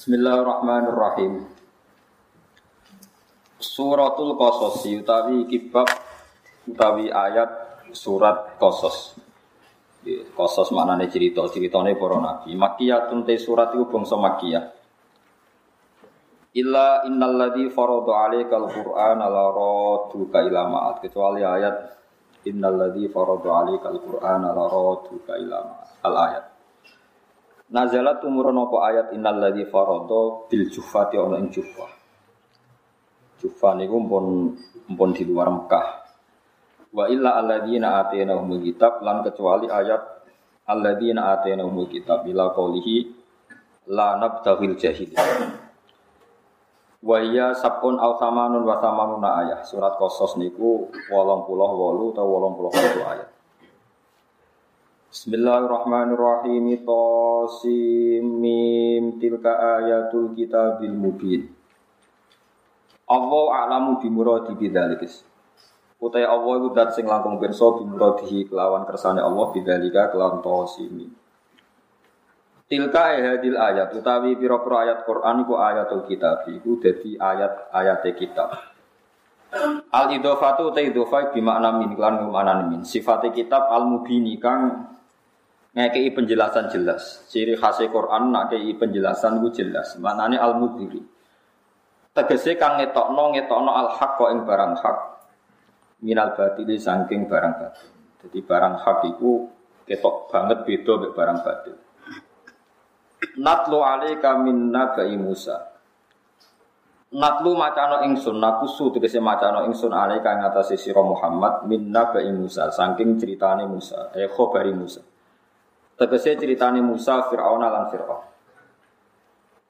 Bismillahirrahmanirrahim. Suratul Qasas utawi kibab utawi ayat surat Qasas. Qasas maknane cerita, ceritane para nabi. Makkiyatun te surat iku bangsa Makkiyah. Illa innal ladzi farada 'alaikal qur'ana la raduka ila ma'at kecuali ayat innal ladzi farada 'alaikal qur'ana la raduka ila ma'at al ayat. Nazalat umurun apa ayat innal ladzi farada bil jufati ana ing jufah. Jufah niku pun pun di luar Mekah. Wa illa alladzina atainahumul kitab lan kecuali ayat alladzina atainahumul kitab bila qaulihi la nabtaghil jahil. Wa iya sabun al samanun wa samanuna ayat. Surat Qasas niku 88 utawa 88 ayat. Bismillahirrahmanirrahim. Tasim mim tilka ayatul kitabil mubin. Allah a'lamu bi muradi bidzalikis. Utai Allah iku dat sing langkung pirsa bi muradihi kelawan kersane Allah bidzalika kelawan tasim. Tilka hadil ayat utawi pira-pira ayat Quran iku ayatul kitab iku dadi ayat-ayat kitab. Al idhofatu ta idhofa bi makna min lan min. Sifate kitab al mubini kang ngekei penjelasan jelas. Ciri khas Quran nak kei penjelasan ku jelas. Maknane al mudiri. Tegese kang ngetokno ngetokno al hak kok ing barang hak. Minal batili saking barang batil. Jadi barang hak iku ketok banget beda mek barang batil. Natlu alaika min nabai Musa. Natlu macano ingsun nakusu tegese macano ingsun alaika ing atase sira Muhammad min nabai Musa saking ceritane Musa, eh khabari Musa. Tegese ceritane Musa, Fir'aun lan Fir'aun.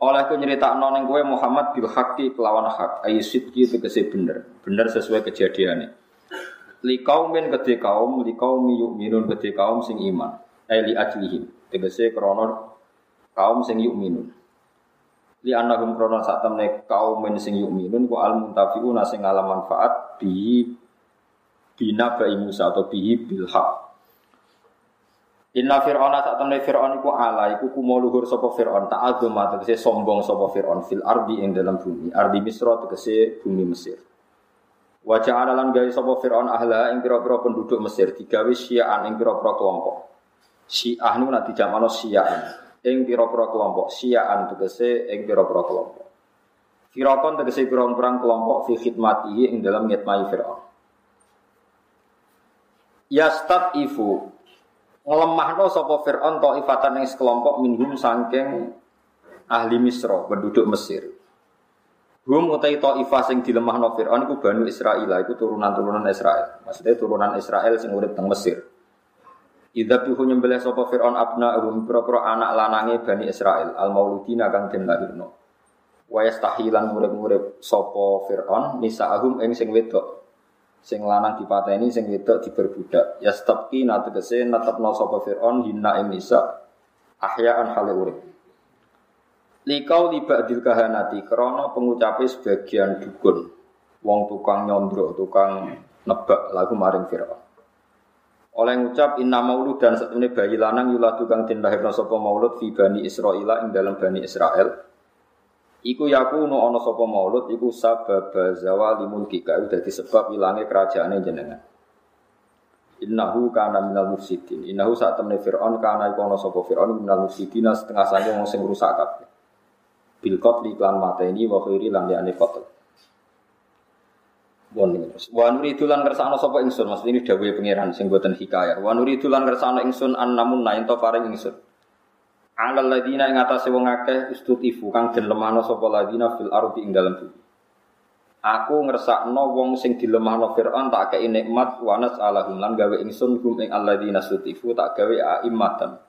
Oleh ku nyeritakno ning kowe Muhammad bil haqqi kelawan hak, ayi sidqi tegese bener, bener sesuai kejadiane. Li kaumin kedhe kaum, li kaum yu'minun kedhe kaum sing iman. Ai li ajlihim, tegese krana kaum sing yu'minun. Li annahum krana sak kaum sing yu'minun ku al muntafiquna sing ngalam manfaat bi bina bai Musa atau bihi bil haq. Inna fir'auna sak temne fir'aun iku ala iku kumo luhur sapa fir'aun ta'adzuma tegese sombong sapa fir'aun fil ardi ing dalam bumi ardi Misra tegese bumi Mesir. Wa ja'ala lan gawe fir'aun ahla ing pira-pira penduduk Mesir digawe syiaan ing pira-pira kelompok. Syiah niku nek dijamakno syiaan ing pira-pira kelompok syiaan tegese ing pira-pira kelompok. Firakon tegese pirang-pirang kelompok fi khidmatihi ing dalam ngitmai fir'aun. Yastat ifu ngelemahno sapa Firaun taifatan ing sekelompok minhum saking ahli Misra, penduduk Mesir. Hum utai taifah sing dilemahno Firaun iku Banu Israil, iku turunan-turunan Israel. Maksudnya turunan Israel sing urip teng Mesir. Idza bihu nyembelih sapa Firaun abna hum pira anak lanange Bani Israel al mauludina kang den lahirno. Wa yastahilan murid-murid sapa Firaun nisaahum ing sing wedok sing lanang dipateni sing wedok diberbudak ya stepki nategese netepno sapa Firaun hinna nisa ahyaan hale urip. Likau liba dil kahanati krana pengucape sebagian dukun. Wong tukang nyondro tukang nebak lagu maring Firaun. Oleh ngucap inna maulud dan satemene bayi lanang yula tukang den sapa maulud fi bani Israila ing dalam bani Israel Iku yakunu ana sapa maulud iku sabab zawali mulki ka dadi sebab ilange kerajaane jenengan. Innahu kana minal mufsidin. Innahu saat temne Fir'aun kana iku ana sapa Fir'aun minal mufsidin setengah saking wong sing rusak kabeh. Bil qatli lan mateni wa khairi lan liyane qatl. Bon terus. Wa nuridu lan kersane sapa ingsun, maksud ini dawuhe pangeran sing boten hikayat. Wa nuridu lan kersane ingsun an namun nain to paring ingsun alal ladina ing atase wong akeh istutifu kang den lemahno sapa ladina fil ardi ing dalem bumi. Aku ngersakno wong sing dilemahno Firaun tak kei nikmat wanas alahum lan gawe ingsun hum ing alladzina sutifu tak gawe aimmatan.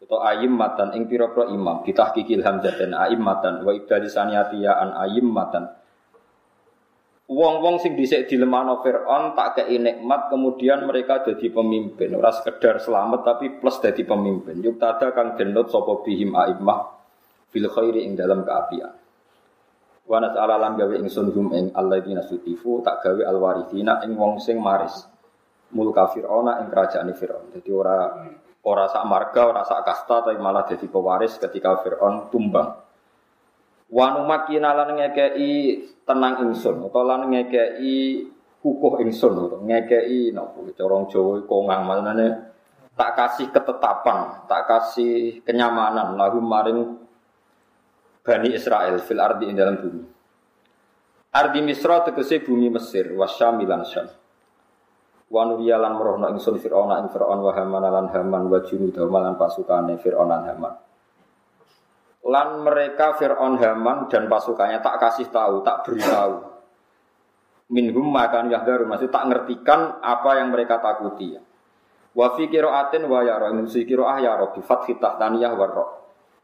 Atau aimmatan ing pira-pira imam kitahqiqil hamzah dan aimmatan wa ibdalisaniati ya an aimmatan. Wong-wong sing dhisik dilemahno Firaun tak kei nikmat kemudian mereka jadi pemimpin. Ora sekedar selamat tapi plus jadi pemimpin. Yuk tada kang denot sapa bihim aimmah fil khairi ing dalam keapian. Wa nas'ala lan gawe ingsun hum ing alladzina sutifu tak gawe alwarithina ing wong sing maris. Mulka fir'auna ing kerajaan Fir'aun. Jadi ora ora sak marga ora sak kasta tapi malah jadi pewaris ketika Fir'aun tumbang Wa numakina lan ngekei tenang ingsun utawa lan ngekei kukuh ingsun ngekei napa corong Jawa kongang maknane tak kasih ketetapan, tak kasih kenyamanan lagu maring Bani Israel fil ardi ing dalam bumi. Ardi Misra tegese bumi Mesir, wasyam milan syam. Wa nuriya lan merohno ingsun Fir'aun ing Fir'aun wa Haman lan Haman wa junudahu lan pasukane Fir'aun lan Haman lan mereka Fir'aun Haman dan pasukannya tak kasih tahu, tak beritahu. Minhum makan yahdaru masih tak ngertikan apa yang mereka takuti. Wa fi qiraatin wa yara min si qiraah ya rabbi fathi tahtaniyah wa ra.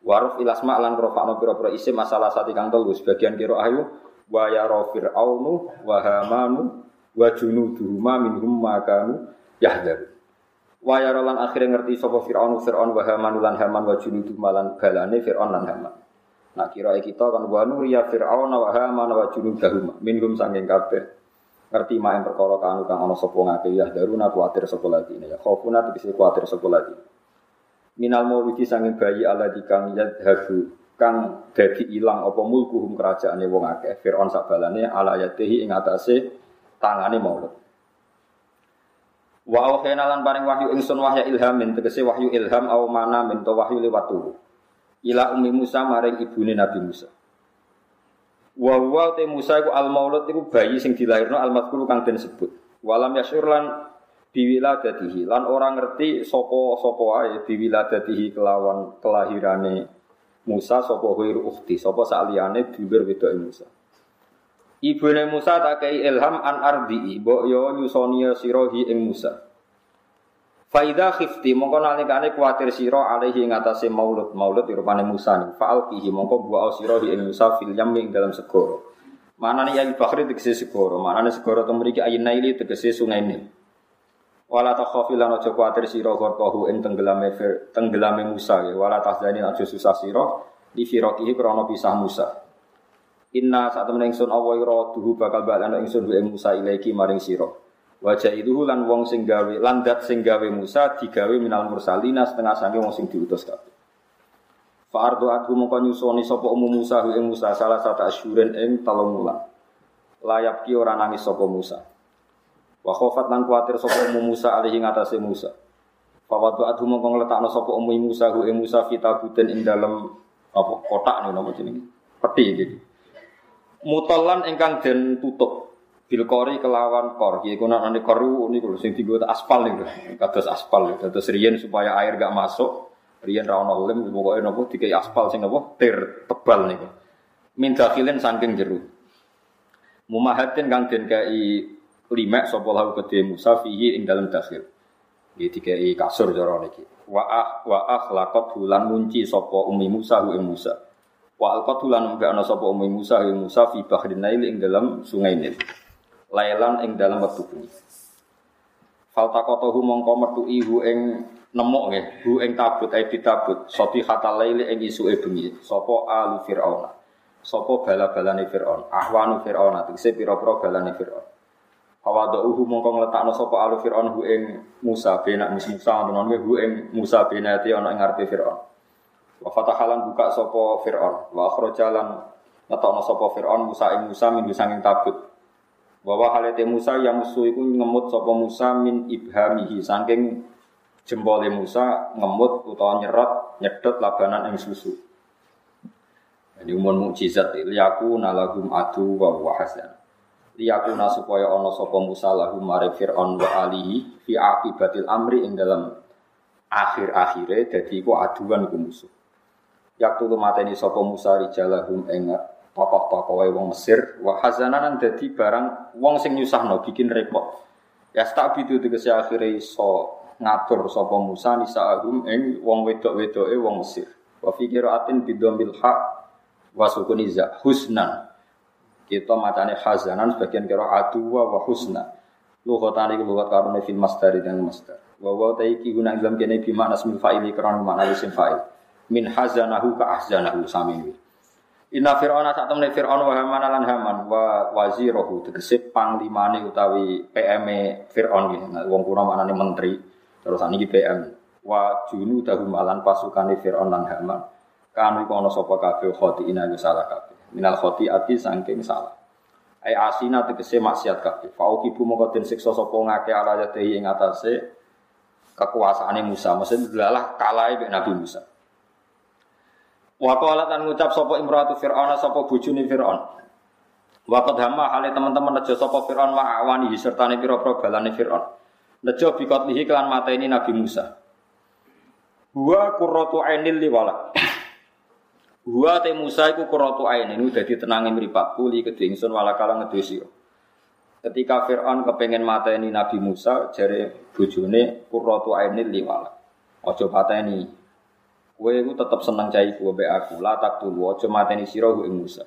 Waruf ilasma lan rofa'no pira-pira isim masalah sati kang telu sebagian qiraah yu wa yara fir'aunu wa hamanu wa junuduhuma minhum makanu yahdaru. Wa yara lan akhire ngerti sapa Firaun Firaun wa Haman lan Haman wa junudu malan balane Firaun lan Haman. Nah kira kita kan wa nuriya Firaun wa Haman wa junudahum minhum sanging kabeh. Ngerti yang perkara kanu kang ana sapa ngake ya daruna kuatir sapa lagi ya khofuna tegese kuatir sapa lagi. Minal maulidi sanging bayi ala dikang yadhabu kang dadi ilang apa mulkuhum kerajaane wong akeh Firaun sabalane ala yadihi ing atase tangane maulud. Wa awhayna lan paring wahyu ingsun wahya ilhamin tegese wahyu ilham au mana min wahyu liwat turu. Ila ummi Musa maring ibune Nabi Musa. Wa huwa te Musa iku al maulud iku bayi sing dilahirno al madhkuru kang den sebut. Walam yasyur lan biwiladatihi lan orang ngerti sapa sapa ae biwiladatihi kelawan kelahirane Musa sapa ghairu ukhti sapa saliyane dulur wedoke Musa. Ibune Musa tak kei ilham an ardi, mbok yo nyusoni sirohi ing Musa. Faida khifti mongko nalikane kuatir sira alaihi ing atase maulud maulud rupane Musa ning faal kihi mongko buah sirohi ing Musa fil yam ing dalam segoro. Mana nih yang bakhri tegese segoro, mana nih segoro temu mriki ayin naili tegese sungai Nil. Wala takhafi lan aja kuatir sira gorkohu ing tenggelame tenggelame Musa ya. Wala tahzani aja susah sira di firaqihi krana pisah Musa. Inna saat temen ingsun Allah ira duhu bakal balana ingsun wa Musa ilaiki maring sira. Wajah itu lan wong sing gawe lan dat sing gawe Musa digawe minal mursalina setengah sange wong sing diutus kabeh. Fa ardu atu mongko nyusoni sapa umum Musa ing Musa salah satu asyuren ing telung wulan. Layap ki ora nangis sapa Musa. Wa khofat lan kuatir sapa umum Musa alihi ngatasé Musa. Fa wadu atu mongko ngletakno sapa umum Musa ing Musa fitabuten ing dalem apa kotak nih nama jenenge. Peti iki mutolan ingkang den tutup. Bil kori kelawan kor iki kuna nane koru niku sing dienggo aspal niku kados aspal kados riyen supaya air gak masuk riyen ra ono lem pokoke napa dikai aspal sing napa tir tebal niku. Min dakhilin saking jero. Mumahatin kang den kai limek sapa lahu kedhe Musa fihi ing dalam dakhil. Iki dikai kasur cara niki. Wa ah wa hulan munci sapa umi Musa ing Musa Wa alqatu lan ana sapa ummi Musa ing Musa fi bahrin Nail ing dalam sungai Nil. Lailan ing dalam wektu bengi. Faltaqatahu mongko metu ihu ing nemok nggih, hu ing tabut ai ditabut, soti kata laili ing isuke bengi. Sapa alu Firaun. Sapa bala-balane Firaun. Ahwanu Firaun tegese pira-pira balane Firaun. Fawadauhu mongko ngletakno sapa alu Firaun hu ing Musa benak Musa tenan hu ing Musa benati ana ing ngarepe Firaun. Wa fatahalan buka sopo Fir'aun. Wa akhrajalan ngetokno sopo Fir'aun Musa ing Musa min sanging tabut. Bahwa halete Musa yang musuh iku ngemut sopo Musa min ibhamihi saking jempole Musa ngemut utawa nyerot nyedot labanan ing susu. Jadi umur mukjizat liyaku nalagum adu wa wahasan. Liyakuna supaya ono sopo Musa lahum mare Fir'aun wa alihi fi akibatil amri ing dalam akhir-akhire dadi iku aduan ku musuh. Yaktu mateni sapa Musa rijalahum ing tokoh-tokoh wong Mesir wa hazananan dadi barang wong sing nyusahno bikin repot. Ya tak bidu tegese akhire iso ngatur sapa Musa nisaahum ing wong wedok-wedoke wong Mesir. Wa fi qiraatin bidomil haq wa sukuniza husnan. Kita macane hazanan sebagian kira aduwa wa husna. Lughatan iki lughat karone fil masdar dan masdar. Wa wa taiki guna dalam kene bi makna fa'ili karena makna isim fa'il min hazanahu ka ahzanahu sami Inna fir'auna sak temne fir'aun wa haman lan haman wa wazirahu tegese panglimane utawi PM e fir'aun iki nah, wong kuna manane menteri terus saniki PM wa junu dahum alan pasukane fir'aun lan haman kan iku ana sapa kabeh khoti ina salah kabeh minal ati saking salah. Ai asina tegese maksiat kabeh. Fauki bu mongko den siksa sapa ngake ala yadhi ing atase kekuasaane Musa. Adalah kalah mek Nabi Musa. Wa qala tan ngucap sapa imratu Fir'aun sapa bojone Fir'aun. Wa qad hamma hale teman-teman nejo sapa Fir'aun wa awani sertane pira-pira balane Fir'aun. Nejo bikotlihi kelan mateni Nabi Musa. Wa qurratu ainil liwala. Wa te Musa iku qurratu ain ini dadi tenange mripatku li kedhe ingsun wala kala ngedesi. Ketika Fir'aun kepengen mateni Nabi Musa, jare bojone qurratu ainil liwala. Aja pateni. Kowe iku tetep seneng cai ku mbek aku, la tak tulu aja mateni sira ing Musa.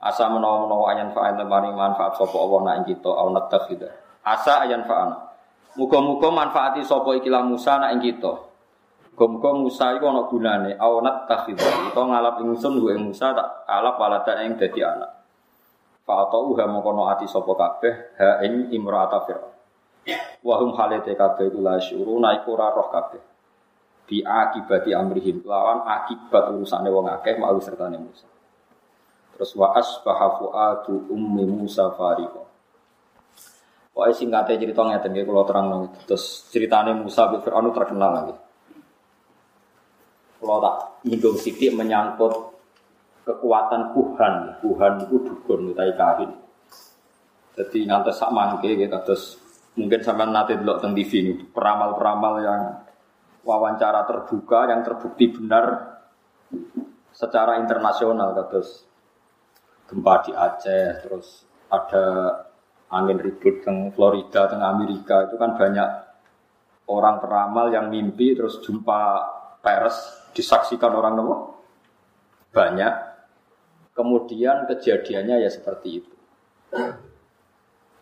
Asa menawa-menawa ayan fa'an temani manfaat sapa Allah nak ing kita au kita. Asa ayan fa'ana. Muga-muga manfaati sapa ikilah Musa nak ing kita. Muga Musa iku ana gunane awnat takhidha. Utawa ngalap ingsun gue Musa tak alap walada ing dadi anak. Fa atau ha mongko ati sapa kabeh ha ing imra'ata Firaun. Wa hum halate kabeh iku la syuru iku ora roh kabeh. Bi akibati amrihim lawan akibat urusane wong akeh mau sertane Musa. Terus wa asbaha fuadu ummi Musa fariqo. Pokoknya singkatnya cerita ngeten kalau terang Terus ceritanya Musa bin Fir'aun terkenal lagi. Kalau tak nyinggung sidik menyangkut kekuatan Tuhan, Tuhan itu dukun, kita kahin. Jadi ngantes sak mangke gitu, terus mungkin sampai nanti dulu tentang TV peramal-peramal yang wawancara terbuka yang terbukti benar secara internasional terus gempa di Aceh terus ada angin ribut di Florida di Amerika itu kan banyak orang peramal yang mimpi terus jumpa pers disaksikan orang nopo banyak. Kemudian kejadiannya ya seperti itu.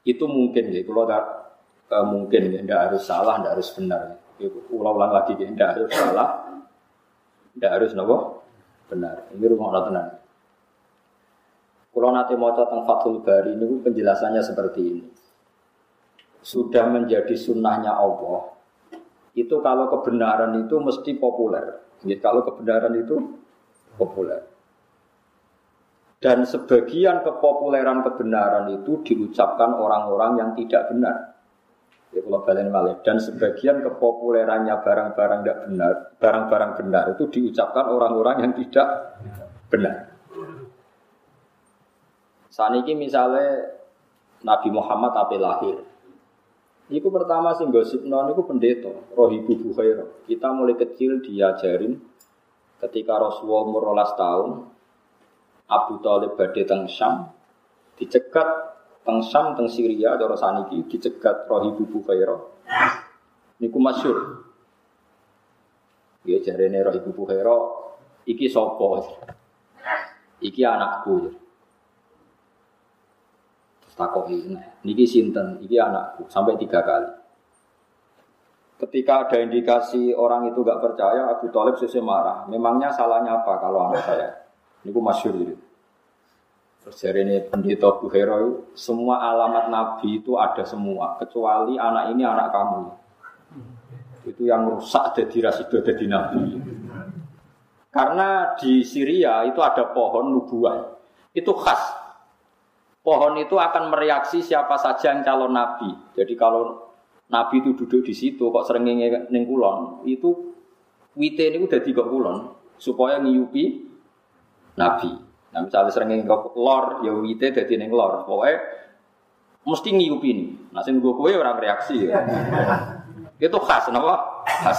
Itu mungkin ya, kalau tak uh, mungkin ya, tidak harus salah, tidak harus benar. Ulang-ulang lagi, ya, tidak harus salah, tidak harus nopo benar. Ini rumah tenang. Kalau nanti mau tentang Fathul Bari ini penjelasannya seperti ini. Sudah menjadi sunnahnya Allah. Itu kalau kebenaran itu mesti populer. Ya, kalau kebenaran itu populer. Dan sebagian kepopuleran kebenaran itu diucapkan orang-orang yang tidak benar. Ya, kalau balen balik. Dan sebagian kepopulerannya barang-barang tidak benar, barang-barang benar itu diucapkan orang-orang yang tidak benar. Saat ini misalnya Nabi Muhammad apa lahir, Iku pertama sing gosip non iku pendeta, Rohibu Bukhaira. Kita mulai kecil diajarin ketika Rasulullah umur tahun, Abu Talib badhe teng Syam, dicegat teng Syam teng Syria cara saniki dicegat Rohibu Bukhaira. Niku masyhur. Ya jarene Rohibu Bukhaira iki sapa? Iki anakku takoki niki sinten iki anakku sampai tiga kali ketika ada indikasi orang itu gak percaya Abu Talib sesuai marah memangnya salahnya apa kalau anak saya niku masyur gitu dari ini pendeta Bu Hero semua alamat Nabi itu ada semua kecuali anak ini anak kamu itu yang rusak jadi rasido jadi Nabi karena di Syria itu ada pohon nubuah itu khas pohon itu akan mereaksi siapa saja yang calon nabi. Jadi kalau nabi itu duduk di situ kok sering ning kulon, itu wite ini udah tiga kulon supaya ngiyupi nabi. Nah misalnya sering ngingkok lor, ya wite jadi neng lor. Pokoknya mesti ngiyupi ini. Nah sing gue kue orang reaksi ya. itu khas, kenapa? Khas.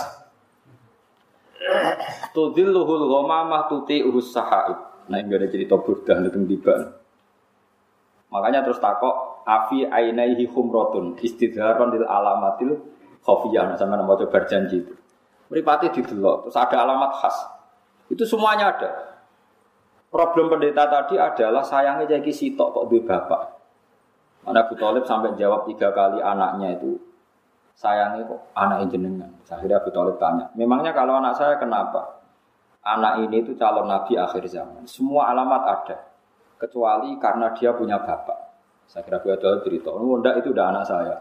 Tudilluhul ghamamah tuti urus sahaib. Nah ini ada cerita burdah tentang tiba. Makanya terus takok afi ainaihi humrotun istidharon lil alamatil khofiyah nah, sama nama coba berjanji itu. Meripati didelok terus ada alamat khas. Itu semuanya ada. Problem pendeta tadi adalah sayangnya jadi sitok kok di bapak. Mana Abu Talib sampai jawab tiga kali anaknya itu sayangnya kok anak jenengan. Akhirnya Abu Talib tanya, memangnya kalau anak saya kenapa? Anak ini itu calon nabi akhir zaman. Semua alamat ada kecuali karena dia punya bapak. Saya kira gue ada cerita, oh enggak itu udah anak saya.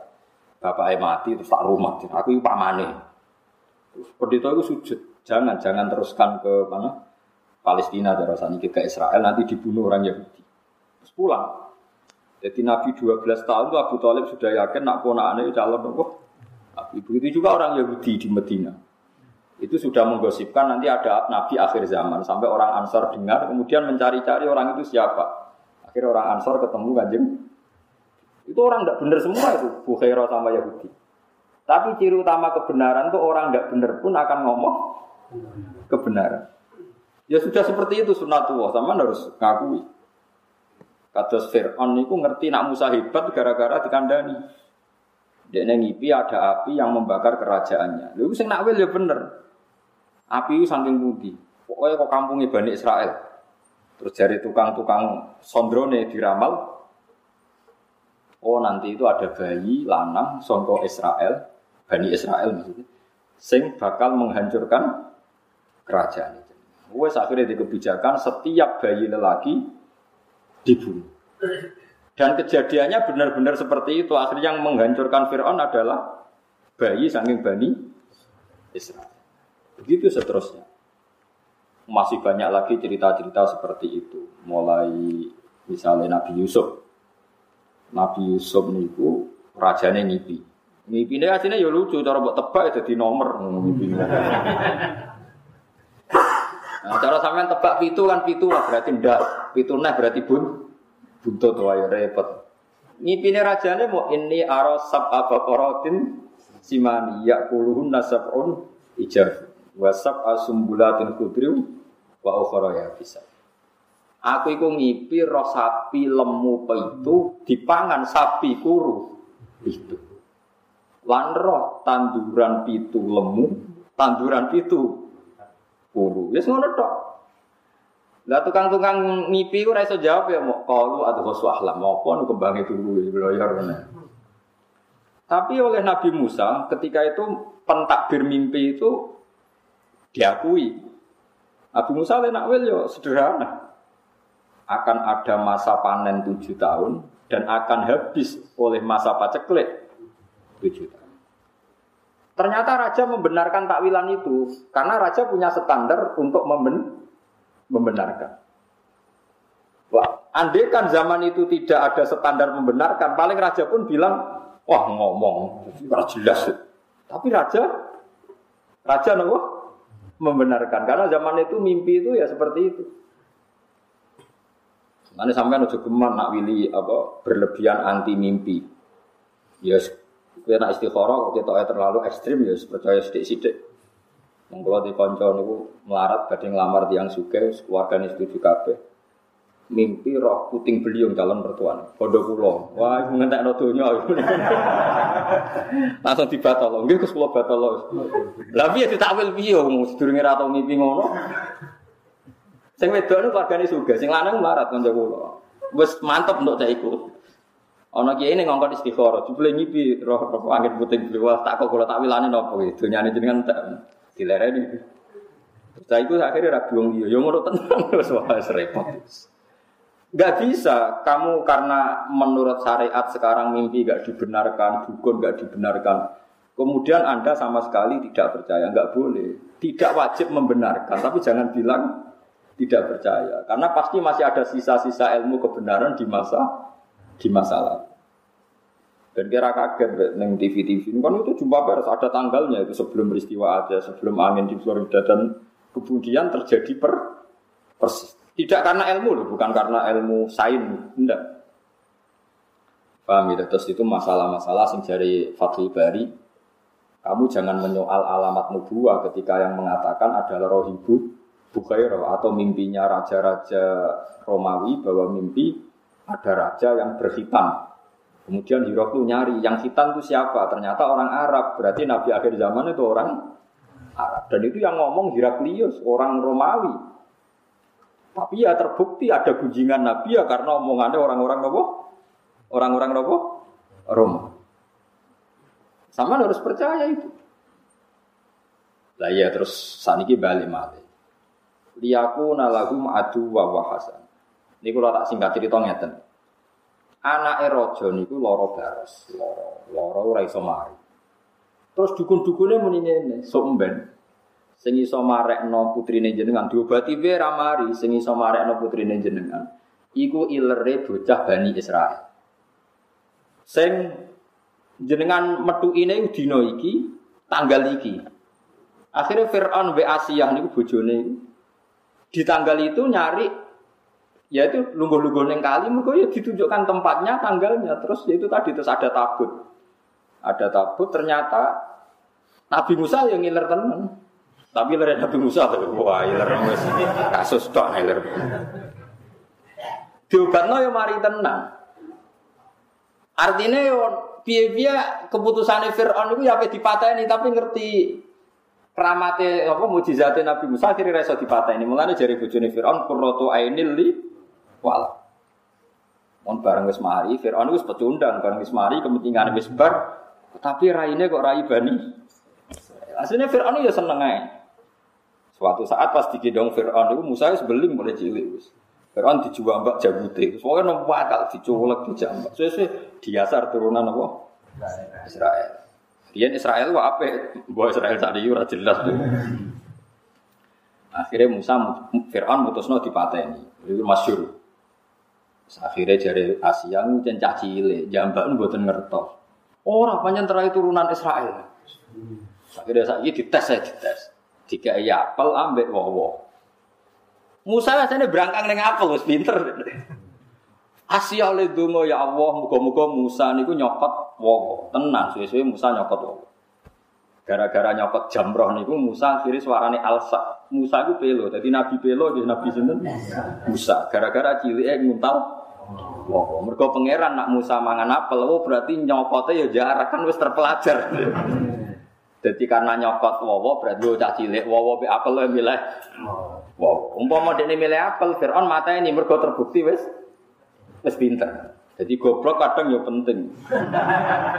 Bapaknya mati terus tak rumah, aku itu pamane. Pendeta itu sujud, jangan jangan teruskan ke mana Palestina cara saniki ke Israel nanti dibunuh orang Yahudi. Terus pulang. Jadi Nabi 12 tahun itu Abu Talib sudah yakin nak ponakane calon nopo. Nabi begitu juga orang Yahudi di Medina. Itu sudah menggosipkan nanti ada Nabi akhir zaman sampai orang Ansor dengar kemudian mencari-cari orang itu siapa. Akhirnya orang Ansor ketemu kanjeng. Itu orang tidak benar semua itu Bukhairah sama Yahudi. Tapi ciri utama kebenaran itu orang tidak benar pun akan ngomong kebenaran. Ya sudah seperti itu sunatullah sama harus ngakui. Kados Fir'aun itu ngerti nak Musa hebat gara-gara dikandani. Dia ngipi ada api yang membakar kerajaannya. Lalu sing nak ya bener. Api itu saking budi. Pokoknya kok kampungnya Bani Israel. Terus dari tukang-tukang sondrone diramal. Oh nanti itu ada bayi lanang songko Israel, Bani Israel maksudnya. Sing bakal menghancurkan kerajaan Wes akhirnya di kebijakan setiap bayi lelaki dibunuh. Dan kejadiannya benar-benar seperti itu. Akhirnya yang menghancurkan Fir'aun adalah bayi saking Bani Israel. Begitu seterusnya. Masih banyak lagi cerita-cerita seperti itu. Mulai misalnya Nabi Yusuf. Nabi Yusuf niku rajanya ngipi. Ngipi ini aslinya ya lucu, cara buat tebak itu ya di nomor. Nah, cara sampean tebak pitu kan pitu lah berarti ndak. Pitu nah berarti bun buntut wae repot. Ngipine rajane mau ini aro sab abaqaratin simani yakuluhun nasabun ijab wasab asumbulatin kudriu wa ukhra ya bisa. Aku iku ngipi roh sapi lemu itu dipangan sapi kuru itu. Lan roh tanduran pitu lemu, tanduran pitu kuru. Wis ngono tok. Lah tukang-tukang ngipi ora iso jawab ya mau kalu atau khoswahlah mau apa nu kembange turu belayar Tapi oleh Nabi Musa ketika itu pentakbir mimpi itu diakui. Nabi Musa Nakwil yo sederhana. Akan ada masa panen tujuh tahun dan akan habis oleh masa paceklik tujuh tahun. Ternyata raja membenarkan takwilan itu karena raja punya standar untuk memben membenarkan. Wah, andai kan zaman itu tidak ada standar membenarkan, paling raja pun bilang, wah ngomong, jelas. Tapi raja, raja nopo membenarkan karena zaman itu mimpi itu ya seperti itu. Mana sampai nuju geman nak wili apa berlebihan anti mimpi. Ya kita nak istikharah kok kita terlalu ekstrim ya percaya sidik-sidik. Mengkulo di konco niku melarat badhe nglamar tiang suke keluargane setuju kabeh mimpi roh puting beliung calon mertuane. Pondok kula. Wah, ngentekno donya. Langsung dibatal. Nggih Gus kula batal. Lah piye ditakwil piye wong sedurunge ra tau mimpi ngono. Sing wedok niku keluargane sugih, sing lanang melarat kanca kula. Wis mantep untuk cah iku. Ana kiai ning ngongkon istikharah, jebule ngipi roh roh angin puting beliung tak kok kula takwilane napa iki. Donyane jenengan tak dilereni. Saya itu akhirnya ragu wong yo ngono tenang wis wis repot. Gak bisa kamu karena menurut syariat sekarang mimpi gak dibenarkan, dukun gak dibenarkan. Kemudian Anda sama sekali tidak percaya, nggak boleh. Tidak wajib membenarkan, tapi jangan bilang tidak percaya. Karena pasti masih ada sisa-sisa ilmu kebenaran di masa di masa lalu. Dan kira kaget neng TV-TV kan itu jumpa pers ada tanggalnya itu sebelum peristiwa aja, sebelum angin di Florida dan kemudian terjadi per persis. Tidak karena ilmu loh, bukan karena ilmu sains, enggak. Paham ya? Terus itu masalah-masalah sing dari Bari. Kamu jangan menyoal alamat nubuah ketika yang mengatakan adalah rohibu Bukhairah atau mimpinya raja-raja Romawi bahwa mimpi ada raja yang berhitam. Kemudian Hiroklu nyari yang hitam itu siapa? Ternyata orang Arab. Berarti Nabi akhir zaman itu orang Arab. Dan itu yang ngomong Heraklius, orang Romawi. Tapi ya terbukti ada gunjingan Nabi ya karena omongannya orang-orang nopo, orang-orang nopo, Roma. Sama harus percaya itu. Lah ya terus saniki balik mati. Liyaku nalagu ma'adu wa wahasan. Ini kalau tak singkat cerita ngeten. Anak erojo niku loro baros, loro, loro ora iso mari. Terus dukun-dukunnya muni ngene, sok sing iso marekno putrine jenengan diobati wae ra mari sing iso marekno putrine jenengan. Iku ilere bocah Bani Israel. Sing jenengan metu ini dina iki tanggal iki. Akhirnya Fir'aun wa Asiyah niku bojone. Di tanggal itu nyari ya itu lungguh-lungguh neng kali mereka ya ditunjukkan tempatnya tanggalnya terus ya itu tadi terus ada tabut ada tabut ternyata Nabi Musa yang ngiler tenan tapi lere Nabi Musa, wah iler wis kasus tok iler. Diobatno yo mari tenang. Artinya yo piye-piye keputusane Firaun iku ya dipateni tapi ngerti kramate apa mujizate Nabi Musa akhirnya reso dipateni. Mulane jari bojone Firaun qurratu ainil li wala. Mon bareng wis mari Firaun wis pecundang bareng wis mari kepentingan wis bar tapi raine kok rai bani. Aslinya Firaun ya seneng ae. Suatu saat pas digendong Fir'aun itu Musa itu beling mulai cilik. Fir'aun dijual mbak jabute. Soalnya nomor bakal dicolek dijambak. Sesuai diasar turunan apa? Israel. Dia Israel wah apa? Buat Israel tadi ora jelas. Akhirnya Musa Fir'aun mutusno dipateni. Itu masyur. Akhirnya dari Asia ngucen cah cilik, jambak buatan ngertos. Orang banyak terakhir turunan Israel. Akhirnya saya dites saya dites. Jika iya apel ambek wowo. Musa rasanya berangkang dengan apel wis pinter. Asia oleh dungo ya Allah, muga-muga Musa niku nyokot wowo. Tenang, suwe-suwe Musa nyokot wowo. Gara-gara nyokot jamroh niku Musa akhirnya suarane alsa. Musa itu pelo, jadi Nabi pelo jadi Nabi sinten? Musa. Gara-gara cilik nguntal wowo. Mergo pangeran nak Musa mangan apel, oh berarti nyokotnya ya jarak kan wis terpelajar. Jadi karena nyokot wowo berarti lo cah cilik wowo be apel lo milih. Wow, umpama dene milih apel Firaun mata ini mergo terbukti wes wes pinter. Jadi goblok kadang ya penting.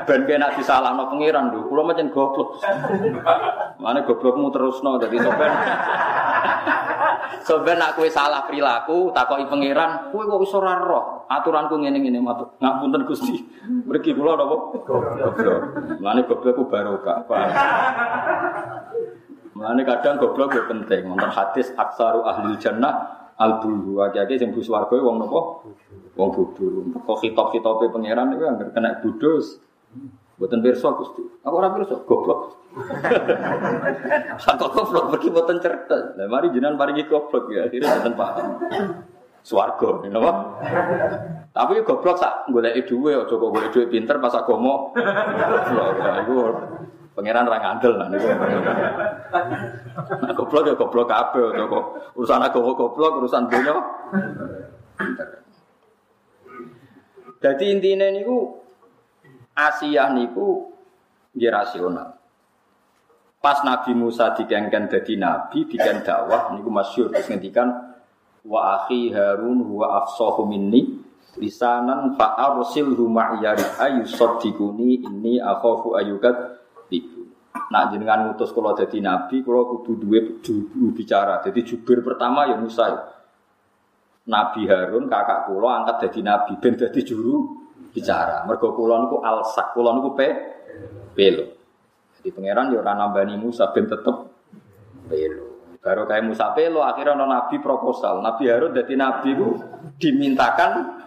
Ben kena disalahno pangeran lho, kula macam goblok. Mana goblokmu terusno dadi sopen. Soben nak kowe salah perilaku, takoki pangeran, kowe kok iso ora roh aturanku ngene-ngene matur. Ngapunten Gusti. Mriki kula napa? Goblok. Mane goblok ku barokah. Mane kadang goblok ya penting. Wonten hadis aksaru ahli jannah al-bulu akeh-akeh sing bus warga wong napa? Wong bodho. Kok hitop-hitope pangeran iku anggere kena budus. Buatan pirsa. Aku ora pirsa, goblok. Sak goblok pergi buatan cerdas. Lah mari jenengan paringi goblok ya, akhirnya boten paham. Swarga, know Tapi goblok sak goleki dhuwit aja kok golek dhuwit pinter pas agama. Goblok. Iku pangeran ra ngandel nah niku. Goblok ya goblok kabeh kok urusan agama goblok, urusan dunya. Jadi intinya niku Asia niku nggih rasional. Pas Nabi Musa dikengken dadi nabi, diken dakwah niku masyhur terus ngendikan wa akhi Harun huwa afsahu minni lisanan fa arsilhu ma'yari ayusaddiquni inni akhafu ayukat. Nak jenengan ngutus kula dadi nabi, kula kudu duwe juru bicara. Jadi jubir pertama ya Musa. Nabi Harun kakak kula angkat dadi nabi ben dadi juru bicara. Mergo kula niku alsak, kula niku pe pelo. Jadi pangeran yo ora nambani Musa ben tetep pelo. Baru kayak Musa pelo akhirnya ono nabi proposal. Nabi Harun jadi nabi ku dimintakan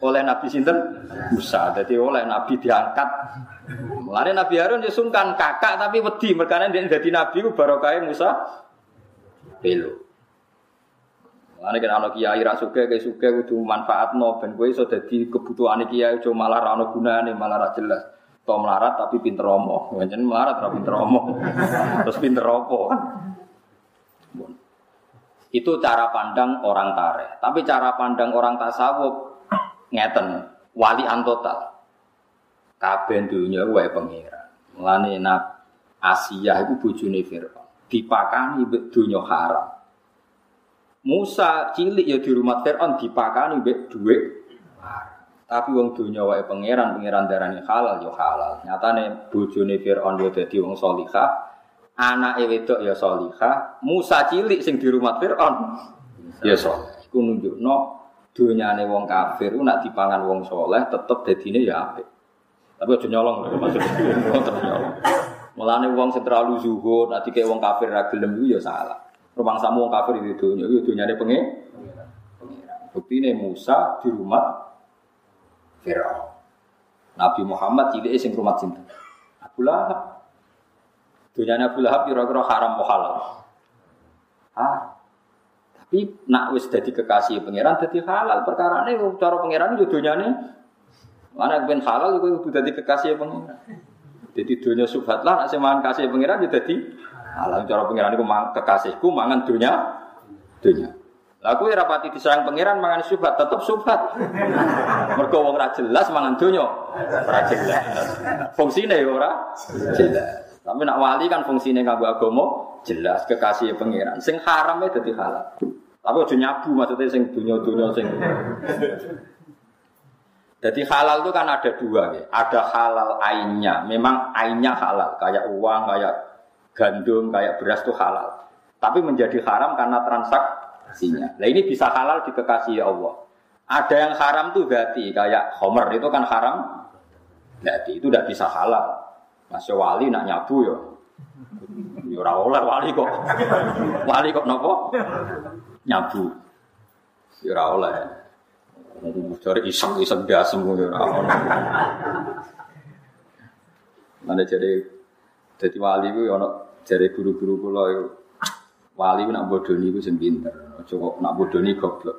oleh Nabi Sinten Musa. Jadi oleh Nabi diangkat. Mulane Nabi Harun ya sungkan kakak tapi wedi merkane dia jadi nabi ku baru kayak Musa pelo. Mulane kan ana kiai ra suge ke suge kudu manfaatno ben kowe iso dadi kebutuhane kiai aja malah ra ono gunane malah ra jelas. To melarat tapi pinter omong. Pancen melarat ra pinter omong. Terus pinter kan. Itu cara pandang orang tareh. Tapi cara pandang orang tasawuf ngeten, wali antotal. Kabeh dunya wae pangeran. Mulane nak Asia itu bojone Firaun. Dipakani mbek dunya haram. Musa cilik ya di rumah Fir'aun dipakani mbek dhuwit. Tapi wong dunya wae pangeran, pangeran darani halal ya halal. Nyatane bojone Fir'aun ya dadi wong salihah, anake wedok ya salihah, Musa cilik sing di rumah Fir'aun ya saleh. Iku nunjukno dunyane wong kafir nak dipangan wong saleh tetep dadine ya apik. Tapi aja nyolong maksudnya. nyolong. Mulane wong sing terlalu zuhud, nanti kayak wong kafir ra gelem ya salah. Rumang samu wong kafir itu dunya, itu dunyane pengen. Bukti ini Musa di rumah Fir'aun. Nabi Muhammad cilik sing rumah cinta. Abu Lahab. Dunyane Abu Lahab kira-kira haram halal. Ah. Tapi nak wis dadi kekasih pangeran dadi halal perkara ini cara pangeran itu dunyane mana ben halal itu kudu dadi kekasih pangeran. Jadi dunia subhat lah, nak mangan kasih pangeran ya dadi halal cara pangeran iku kekasihku mangan dunia dunia. Lah kowe ora pati disayang pangeran mangan subhat tetep subhat. Mergo wong ora jelas mangan donya. Ora jelas. Fungsine ya ora jelas. Tapi nak wali kan fungsinya nganggo agama jelas kekasih pangeran. Sing haram ya dadi halal. Tapi aja nyabu maksudnya sing dunia-dunia sing Jadi halal itu kan ada dua ya. Ada halal ainnya. Memang ainnya halal. Kayak uang, kayak gandum, kayak beras itu halal. Tapi menjadi haram karena transaksinya. Nah ini bisa halal di kekasih Allah. Ada yang haram tuh berarti kayak homer itu kan haram. Berarti itu tidak bisa halal. Masih wali nak nyabu ya. Ya oleh wali kok. Wali kok nopo? Nyabu. Ya ora oleh. Cari iseng-iseng dia semua ya Mana jadi jadi wali ku ya jadi guru-guru kula ya wali ku nak bodoni ku sing. Aja nak bodoni goblok.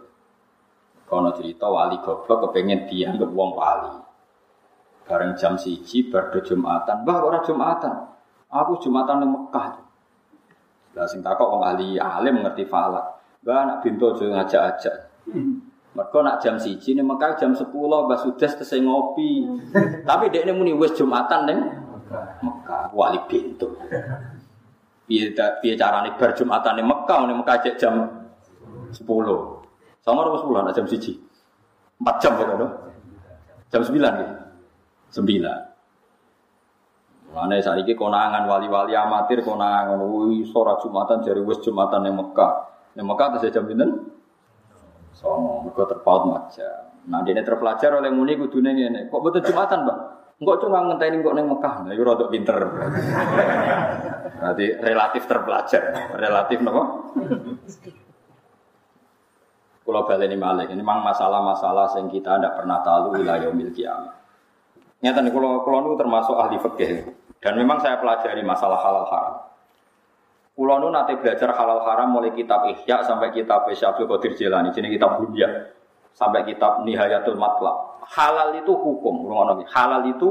Kono cerita wali goblok kepengen dianggap wong wali. Bareng jam siji bar Jumatan. Mbah ora Jumatan. Aku Jumatan di Mekah. Lah sing takok wong ahli alim ngerti falak. Mbah nak bintu aja ngajak-ajak. Mereka nak jam siji nih Mekah jam sepuluh Mbah sudah selesai ngopi. Tapi dek ini muni wes Jumatan neng Mekah wali bintu. Piye piye carane bar Jumatan ning Mekah ning Mekah cek jam 10. Sama harus 10 nak jam siji. 4 jam kok Jam 9 gitu. Sembilan. Mana saat ini konangan wali-wali amatir konangan, wih sorat jumatan dari wes jumatan yang Mekah, yang Mekah itu jam binten. Sono, mereka terpaut macam. Nah dia terpelajar oleh muni kudune ini. Kok betul jumatan bang? Enggak cuma ngenteni kok neng Mekah. Nah, itu rada pinter. Berarti relatif terpelajar, relatif nopo. Kalau balik ini malik, ini memang masalah-masalah yang kita tidak pernah tahu wilayah kiamat. Nyata nih, kalau kalau termasuk ahli fikih dan memang saya pelajari masalah halal haram. Kulo nu nanti belajar halal haram mulai kitab Ihya sampai kitab Syabdul Qadir Jilani, jadi kitab Bunya sampai kitab Nihayatul Matlab. Halal itu hukum, halal itu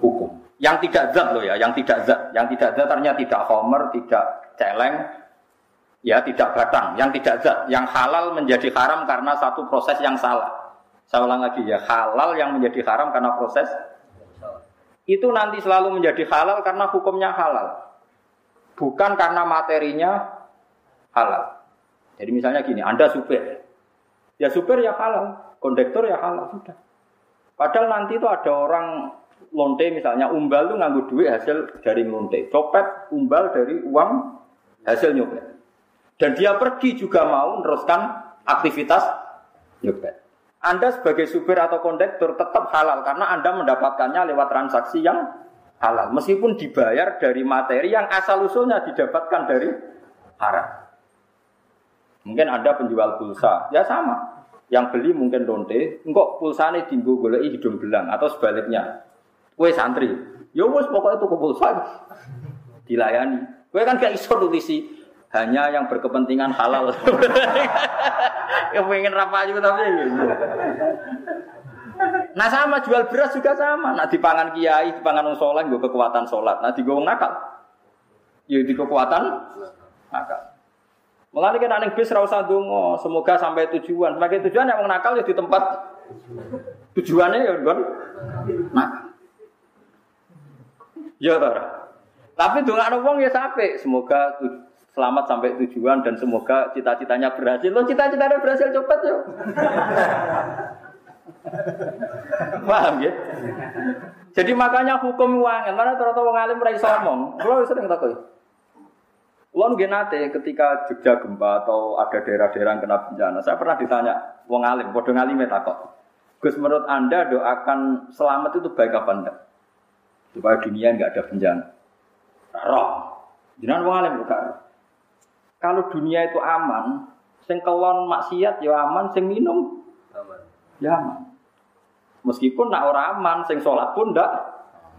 hukum. Yang tidak zat loh ya, yang tidak zat, yang tidak zat ternyata tidak homer, tidak celeng, ya tidak batang, yang tidak zat, yang halal menjadi haram karena satu proses yang salah. Saya ulang lagi ya, halal yang menjadi haram karena proses itu nanti selalu menjadi halal karena hukumnya halal. Bukan karena materinya halal. Jadi misalnya gini, Anda supir. Ya supir ya halal, kondektor ya halal, sudah. Padahal nanti itu ada orang lonte misalnya, umbal itu nganggu duit hasil dari lonte. Copet umbal dari uang hasil nyopet. Dan dia pergi juga mau meneruskan aktivitas nyopet. Anda sebagai supir atau kondektur tetap halal karena Anda mendapatkannya lewat transaksi yang halal. Meskipun dibayar dari materi yang asal usulnya didapatkan dari haram. Mungkin Anda penjual pulsa, ya sama. Yang beli mungkin lonte, enggak pulsanya tinggu golek hidung belang atau sebaliknya. Kue santri, ya wes pokoknya tuku pulsa dilayani. Kue kan gak iso tulisi hanya yang berkepentingan halal. yang pengen juga tapi. Nah sama jual beras juga sama. Nah di pangan kiai, di pangan sholat, gue kekuatan sholat. Nah di gue nakal, ya di kekuatan nakal. Mengenai kita neng bis rasa dungo, semoga sampai tujuan. Sebagai tujuan yang nakal ya di tempat tujuannya ya kan nakal. Ya Tapi tuh nggak wong ya sampai. Semoga selamat sampai tujuan dan semoga cita-citanya berhasil. Lo cita-citanya berhasil cepat yo. Paham ya? Jadi makanya hukum uang, mana ternyata wong alim ora iso omong. Kulo sering takut. Kulo nggih nate ketika Jogja gempa atau ada daerah-daerah kena bencana, saya pernah ditanya wong alim, padha ngalime takut. Gus menurut Anda doakan selamat itu baik apa enggak? Supaya dunia enggak ada bencana. Roh. Jangan wong alim bukan. Kalau dunia itu aman, sing kelon maksiat ya aman, sing minum. Ya aman. Meskipun nak orang aman, sing sholat pun ndak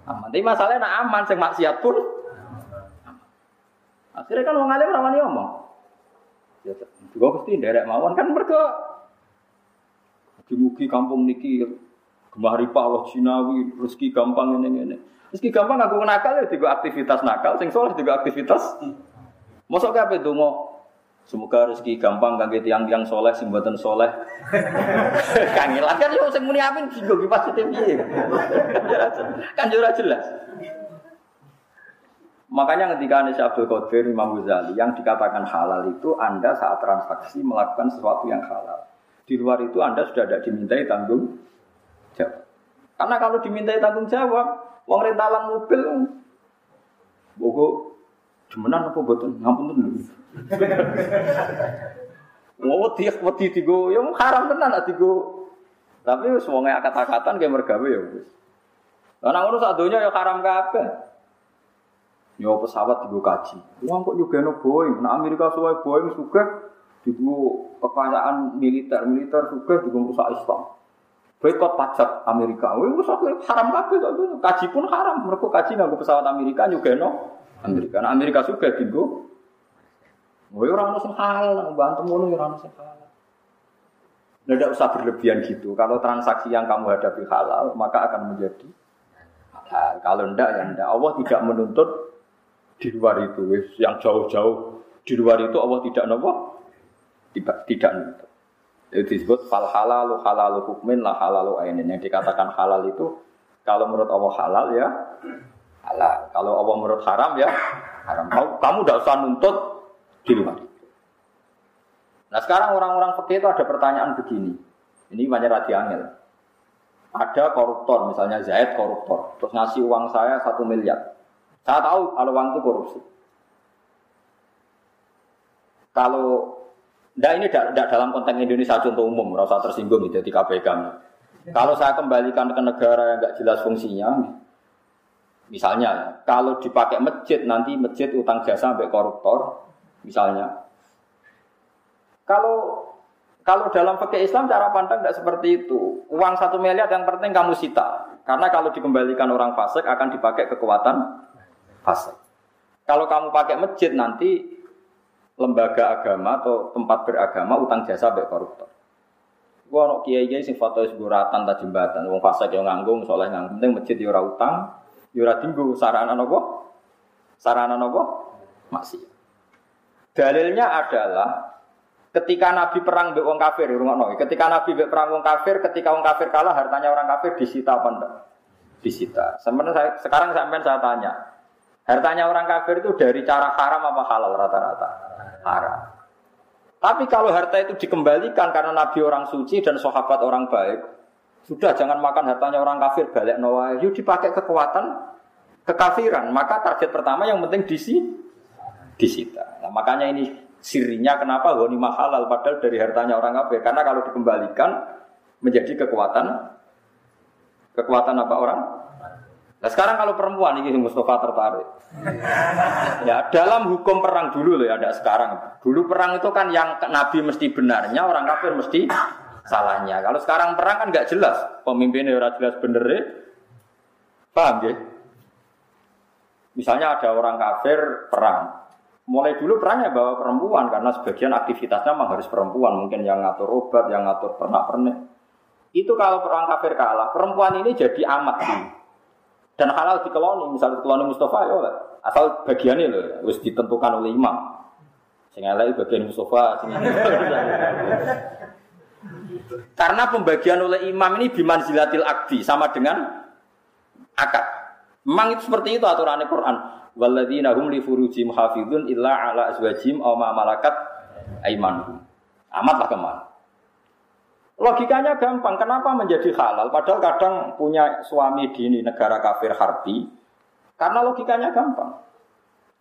aman. Tapi masalahnya nak aman, sing maksiat pun. Akhirnya kan wong alim rawani ngomong. Ya, juga pasti derek mawon kan mereka Mugi-mugi kampung niki gemah ripah Allah Cinawi, rezeki gampang ini ini. Rezeki gampang aku nakal ya juga aktivitas nakal, sing soleh juga aktivitas. Mosok kabeh donga Semoga rezeki gampang kangge tiang-tiang soleh sing mboten soleh. Kangelan kan yo sing muni amin singgo ki pas piye. Kan yo jelas. Makanya ketika Anies Abdul Qadir Imam Ghazali yang dikatakan halal itu Anda saat transaksi melakukan sesuatu yang halal. Di luar itu Anda sudah tidak dimintai tanggung jawab. Karena kalau dimintai tanggung jawab, uang rentalan mobil, bogo, cumanan apa betul? Ngampun tuh. Mau dia wedi tigo, ya haram tenan lah tigo. Tapi semuanya kata-kata kayak mergawe ya wis. Lah nang ngono sadonya ya haram kabeh. Ya pesawat tigo kaji. Wong kok juga no Boeing, nah Amerika suwe Boeing suka Dibu kekayaan militer, militer juga juga merusak Islam. Boykot pajak Amerika, wih rusak haram kabeh Kaji pun haram, mereka kaji nggak pesawat Amerika juga no Amerika. Nah Amerika juga dibu. Wih orang nusuk halal, bantu mulu orang nusuk halal. Tidak usah berlebihan gitu. Kalau transaksi yang kamu hadapi halal, maka akan menjadi halal. Kalau tidak, ya tidak. Allah tidak menuntut di luar itu. Yang jauh-jauh di luar itu Allah tidak nopo tidak tidak nutup. Itu disebut fal halalu halalu hukmin lah halalu ainin. Yang dikatakan halal itu kalau menurut Allah halal ya halal. Kalau Allah menurut haram ya haram. Kamu tidak usah nuntut di luar Nah sekarang orang-orang fakir itu ada pertanyaan begini. Ini banyak radi angel. Ada koruptor, misalnya Zaid koruptor, terus ngasih uang saya satu miliar. Saya tahu kalau uang itu korupsi. Kalau Nah ini tidak dalam konteks Indonesia contoh umum, rasa tersinggung gitu di KPK. Kalau saya kembalikan ke negara yang nggak jelas fungsinya, misalnya kalau dipakai masjid nanti masjid utang jasa sampai koruptor, misalnya. Kalau kalau dalam fakir Islam cara pandang tidak seperti itu. Uang satu miliar yang penting kamu sita, karena kalau dikembalikan orang fasik akan dipakai kekuatan fasik. Kalau kamu pakai masjid nanti lembaga agama atau tempat beragama utang jasa sampai koruptor. Gua ono kiai kiai sing foto seburatan tak jembatan, wong fase yang nganggung, soleh nganggung, penting masjid di ora utang, di ora tinggu, sarana nopo, sarana nopo, masih. Dalilnya adalah ketika Nabi perang be wong kafir, rumah Ketika Nabi be perang wong kafir, ketika wong kafir kalah, hartanya orang kafir disita apa enggak? Disita. Sebenarnya sekarang sampai saya tanya, hartanya orang kafir itu dari cara haram apa halal rata-rata? haram. Tapi kalau harta itu dikembalikan karena Nabi orang suci dan sahabat orang baik, sudah jangan makan hartanya orang kafir balik nawai. Yuk dipakai kekuatan kekafiran. Maka target pertama yang penting disi disita. Nah, makanya ini sirinya kenapa ghanimah halal padahal dari hartanya orang kafir. Karena kalau dikembalikan menjadi kekuatan kekuatan apa orang? Nah sekarang kalau perempuan ini Mustafa tertarik. ya dalam hukum perang dulu loh ya, ada sekarang. Dulu perang itu kan yang Nabi mesti benarnya, orang kafir mesti salahnya. Kalau sekarang perang kan nggak jelas, pemimpinnya orang jelas bener ya. Paham ya? Misalnya ada orang kafir perang. Mulai dulu perangnya bawa perempuan karena sebagian aktivitasnya memang harus perempuan, mungkin yang ngatur obat, yang ngatur pernak-pernik. Itu kalau perang kafir kalah, perempuan ini jadi amat sih dan halal dikeloni, misalnya dikeloni Mustafa ya. Asal bagiannya loh, harus ditentukan oleh imam. Sing elek bagian Mustafa, Karena pembagian oleh imam ini biman zilatil akdi sama dengan akad. Memang itu seperti itu aturan Quran. Walladzina hum li furujim hafidun illa ala azwajim aw ma malakat aimanuhum. Amatlah ke mana? Logikanya gampang, kenapa menjadi halal? Padahal kadang punya suami di negara kafir harbi. Karena logikanya gampang.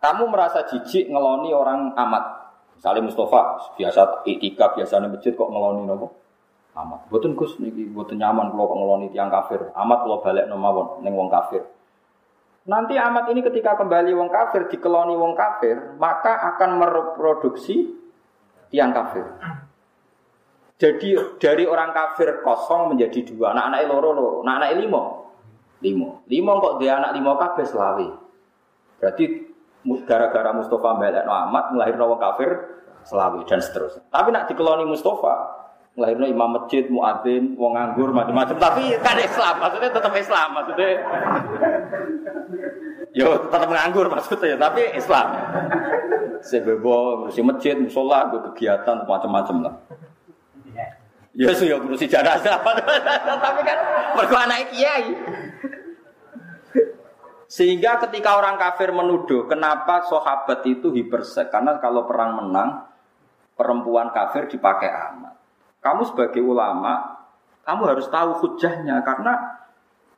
Kamu merasa jijik ngeloni orang amat. Misalnya Mustafa, biasa itika, biasa masjid kok ngeloni nopo? Amat. Buatan gus niki, buatan nyaman kalau ngeloni tiang kafir. Amat kalau balik nomawon neng wong kafir. Nanti amat ini ketika kembali wong kafir dikeloni wong kafir, maka akan mereproduksi tiang kafir. Jadi dari orang kafir kosong menjadi dua, anak-anak loro loro, anak-anak limo, limo, limo kok dia anak limo kafir selawi. Berarti gara-gara Mustafa melek amat melahirkan wong kafir selawi dan seterusnya. Tapi nak dikeloni Mustafa, melahirkan imam masjid, muadzin, wong nganggur macam-macam. Tapi kan Islam, maksudnya tetap Islam, maksudnya. Yo tetap nganggur maksudnya, tapi Islam. Sebebo, ngurusi masjid, musola, kegiatan macam-macam lah. Ya sih ya ngurusi jenazah. Tapi kan mergo anak kiai. Sehingga ketika orang kafir menuduh kenapa sahabat itu hipersek karena kalau perang menang perempuan kafir dipakai amat. Kamu sebagai ulama kamu harus tahu hujahnya karena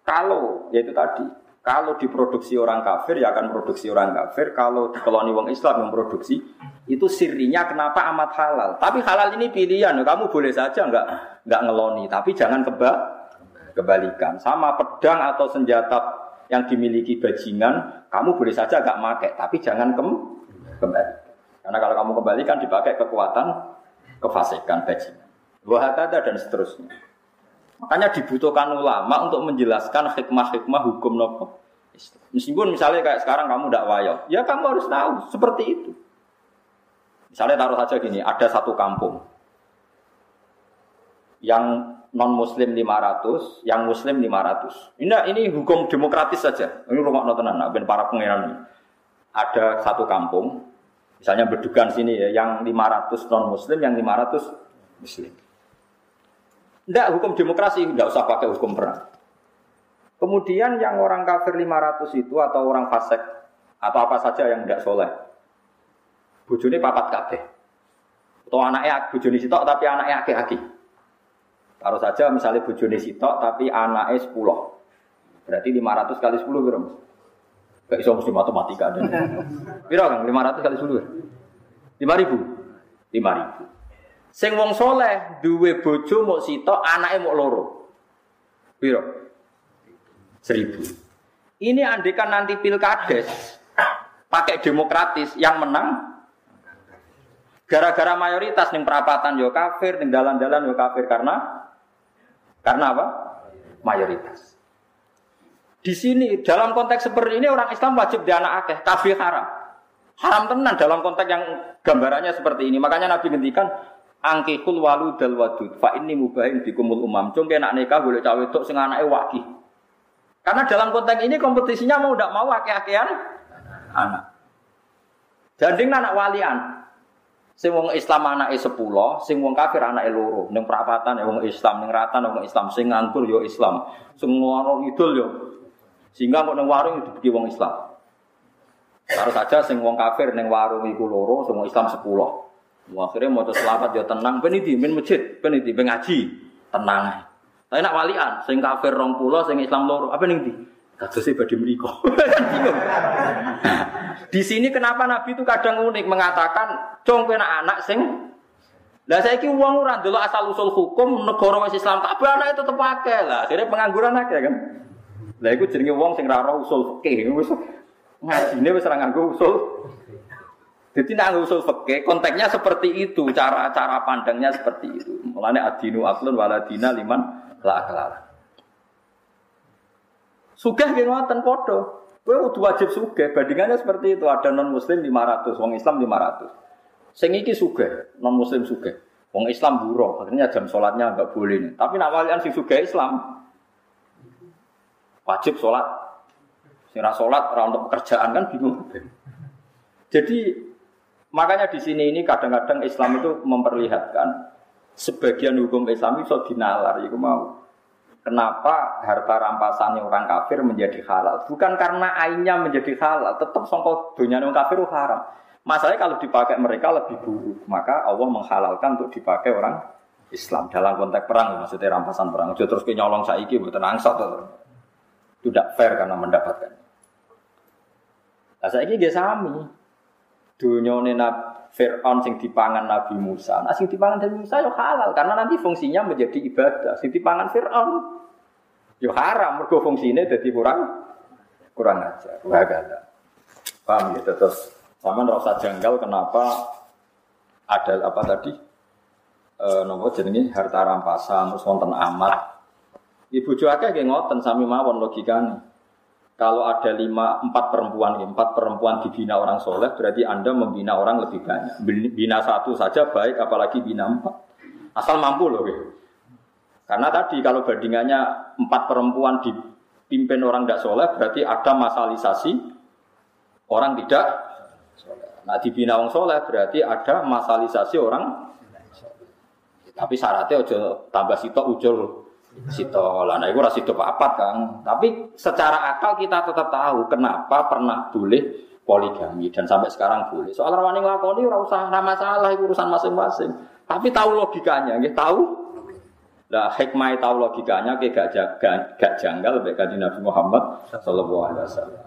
kalau yaitu tadi kalau diproduksi orang kafir ya akan produksi orang kafir. Kalau dikoloni wong Islam yang produksi itu sirinya kenapa amat halal. Tapi halal ini pilihan. Kamu boleh saja nggak nggak ngeloni, tapi jangan keba kebalikan. Sama pedang atau senjata yang dimiliki bajingan, kamu boleh saja nggak make, tapi jangan kem kembali. Karena kalau kamu kembalikan dipakai kekuatan kefasikan bajingan. Wahatada dan seterusnya. Makanya dibutuhkan ulama untuk menjelaskan hikmah-hikmah hukum nopo. Meskipun misalnya kayak sekarang kamu tidak wayo, ya kamu harus tahu seperti itu. Misalnya taruh saja gini, ada satu kampung yang non muslim 500, yang muslim 500. Ini ini hukum demokratis saja. Ini rumah notenan, nah, para pangeran ini. Ada satu kampung, misalnya berdukan sini ya, yang 500 non muslim, yang 500 muslim. Tidak hukum demokrasi, tidak usah pakai hukum perang. Kemudian yang orang kafir 500 itu atau orang fasik atau apa saja yang tidak soleh, bujuni papat kabeh. Atau anaknya bujuni sitok tapi anaknya aki-aki. Taruh saja misalnya bujuni sitok tapi anaknya 10. Berarti 500 kali 10 berapa? Gak bisa mesti matematika ada. Piro kan 500 kali 10? 5000. 5000. Sing wong soleh duwe bojo mau sitok, anaknya mau loro. Piro? Seribu. Ini andekan nanti pilkades pakai demokratis yang menang gara-gara mayoritas ning perapatan yo kafir, ning dalan-dalan yo kafir karena karena apa? Mayoritas. Di sini dalam konteks seperti ini orang Islam wajib di anak akeh, kafir haram. Haram tenan dalam konteks yang gambarannya seperti ini. Makanya Nabi ngendikan angkikul walu dal wadud. Fa ini mubahin kumul umam. Cung nak nikah boleh cawe tok sing anake waki karena dalam konteks ini kompetisinya mau tidak mau akeh-akehan anak. Janding anak walian. Sing wong Islam anake 10 sing wong kafir anake loro. Ning perapatan ya wong Islam ning ratan wong Islam. Sing nganggur yo Islam. Sing warung idul yo sehingga kok ning warung bagi wong Islam. Taruh saja sing wong kafir ning warung iku loro sing wong Islam 10 Akhirnya mau selamat ya tenang, peniti, min masjid, peniti, ngaji, tenang. Tapi nak walian, sing kafir rong pulau, sing Islam loro, apa nih di? Kata sih badi meriko. di sini kenapa Nabi itu kadang unik mengatakan, cong pena anak sing lah kira uang orang dulu asal usul hukum negara wis Islam tapi anak itu pakai lah. Akhirnya pengangguran aja kan. Lah itu jenenge uang sing raro usul fikih wis ngajine wis ora nganggo usul jadi nak usul fikih konteksnya seperti itu, cara-cara pandangnya seperti itu. Mulane adinu aklun waladina liman la aklala. Sugih nggih ngoten padha. Kowe kudu wajib sugih, bandingannya seperti itu. Ada non muslim 500, wong Islam 500. Sing iki sugih, non muslim sugih. Wong Islam buruh, akhirnya jam sholatnya enggak boleh nih. Tapi nak walian sing sugih Islam wajib sholat. Sing sholat ora untuk pekerjaan kan bingung. Jadi Makanya di sini ini kadang-kadang Islam itu memperlihatkan sebagian hukum Islam itu dinalar, itu mau. Kenapa harta rampasannya orang kafir menjadi halal? Bukan karena ainnya menjadi halal, tetap songkok dunia orang kafir itu haram. Masalahnya kalau dipakai mereka lebih buruk, maka Allah menghalalkan untuk dipakai orang Islam dalam konteks perang, maksudnya rampasan perang. Jadi terus nyolong saiki buat angsat itu tidak fair karena mendapatkan. Nah, saya ini dia sami dunyone Fir'aun sing dipangan Nabi Musa. Nah sing dipangan Nabi Musa yo halal karena nanti fungsinya menjadi ibadah. Sing dipangan Fir'aun yo haram mergo fungsine dadi kurang kurang ajar. Wagala. Paham ya? Terus sama rasa janggal kenapa ada apa tadi? E, nopo jenenge harta rampasan terus wonten amat. Ibu cuaca kayak ngoten sami mawon logikanya. Kalau ada lima, empat perempuan, empat perempuan dibina orang soleh, berarti Anda membina orang lebih banyak. Bina satu saja baik, apalagi bina empat. Asal mampu loh. Gitu. Karena tadi kalau bandingannya empat perempuan dipimpin orang tidak soleh, berarti ada masalisasi orang tidak Nah dibina orang soleh berarti ada masalisasi orang Tapi syaratnya ojo tambah sitok ujul Sito lah, nah itu rasi papat kan. Tapi secara akal kita tetap tahu kenapa pernah boleh poligami dan sampai sekarang boleh. Soal rawani nglakoni ora usah nama masalah urusan masing-masing. Tapi tahu logikanya, nggih tahu. Lah hikmah tahu logikanya kayak gak, jaga, gak janggal baik kanjeng Nabi Muhammad sallallahu alaihi wasallam.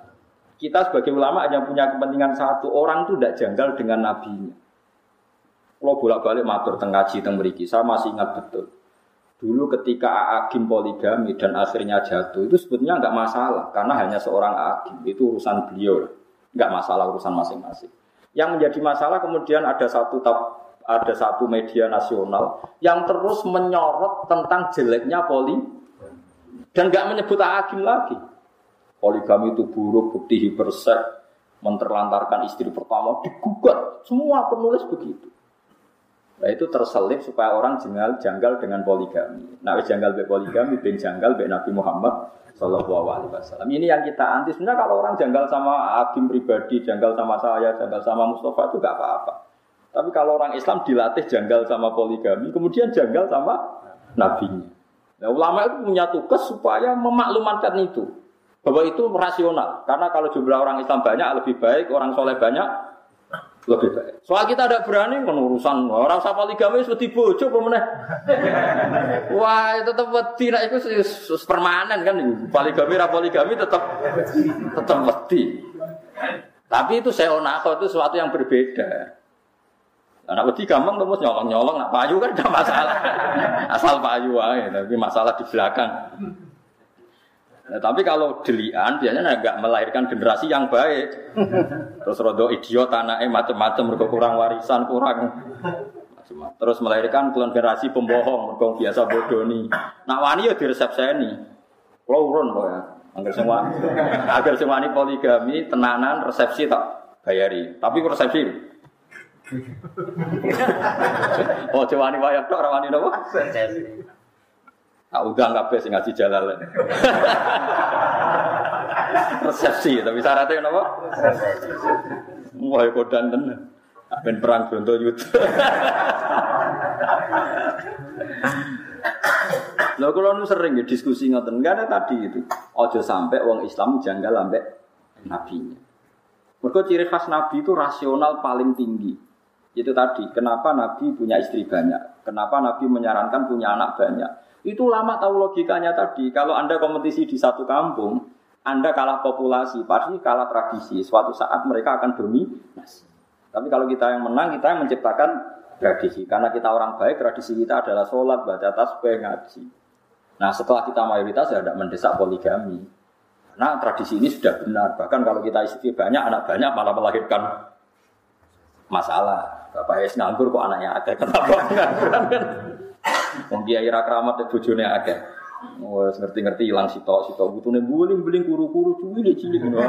Kita sebagai ulama hanya punya kepentingan satu, orang itu tidak janggal dengan nabinya. Kalau bolak-balik matur tengah ngaji teng mriki, masih ingat betul. Dulu ketika Agim poligami dan akhirnya jatuh itu sebetulnya nggak masalah karena hanya seorang Agim itu urusan beliau nggak masalah urusan masing-masing. Yang menjadi masalah kemudian ada satu ada satu media nasional yang terus menyorot tentang jeleknya poli dan nggak menyebut Agim lagi. Poligami itu buruk, bukti hipersek, menterlantarkan istri pertama digugat. Semua penulis begitu. Nah itu terselip supaya orang jenggal, janggal dengan poligami. Nah janggal be poligami, ben janggal be Nabi Muhammad Sallallahu Alaihi Wasallam. Ini yang kita anti. Sebenarnya kalau orang janggal sama hakim pribadi, janggal sama saya, janggal sama Mustafa itu gak apa-apa. Tapi kalau orang Islam dilatih janggal sama poligami, kemudian janggal sama nabinya. Nah, ulama itu punya tugas supaya memaklumatkan itu bahwa itu rasional. Karena kalau jumlah orang Islam banyak lebih baik, orang soleh banyak lebih baik. Soal kita ada berani kan urusan orang usah poligami seperti bojo pemenang. Wah, itu tetap wedi nek iku permanen kan poligami ra poligami tetap tetap wedi. Tapi itu seonako itu sesuatu yang berbeda. Anak wedi gampang terus nyolong-nyolong, nak payu kan tidak masalah. Asal payu aja, tapi masalah di belakang. Nah, tapi kalau delian biasanya nggak melahirkan generasi yang baik. Terus rodo idiot anaknya macam-macam kurang warisan kurang terus melahirkan generasi pembohong mereka biasa bodoh nih. Nah wani ya diresepseni. Kalau urun loh ya. Agar semua agar semua ini poligami tenanan resepsi tak bayari. Tapi resepsi oh, coba nih bayar tok, rawani nopo? Tak udang kabeh sing ngaji jalal. Resepsi, tapi syaratnya apa? Wah, kodan tenan. Ben perang Bronto Yuda. Lho kalau nu sering ya diskusi ngoten, ada tadi itu. Ojo sampai wong Islam janggal ambek nabinya. Mereka ciri khas nabi itu rasional paling tinggi. Itu tadi, kenapa nabi punya istri banyak? Kenapa nabi menyarankan punya anak banyak? Itu lama tahu logikanya tadi. Kalau Anda kompetisi di satu kampung, Anda kalah populasi, pasti kalah tradisi. Suatu saat mereka akan dominasi. Tapi kalau kita yang menang, kita yang menciptakan tradisi. Karena kita orang baik, tradisi kita adalah sholat, baca tasbih, ngaji. Nah setelah kita mayoritas ya tidak mendesak poligami. Nah tradisi ini sudah benar. Bahkan kalau kita istri banyak, anak banyak malah melahirkan masalah. Bapak es nganggur kok anaknya ada. Kenapa? Wong kiai ra kramat e bojone akeh. Wes ngerti-ngerti ilang sitok sitok butune buling-buling kuru-kuru cilik cilik ngono.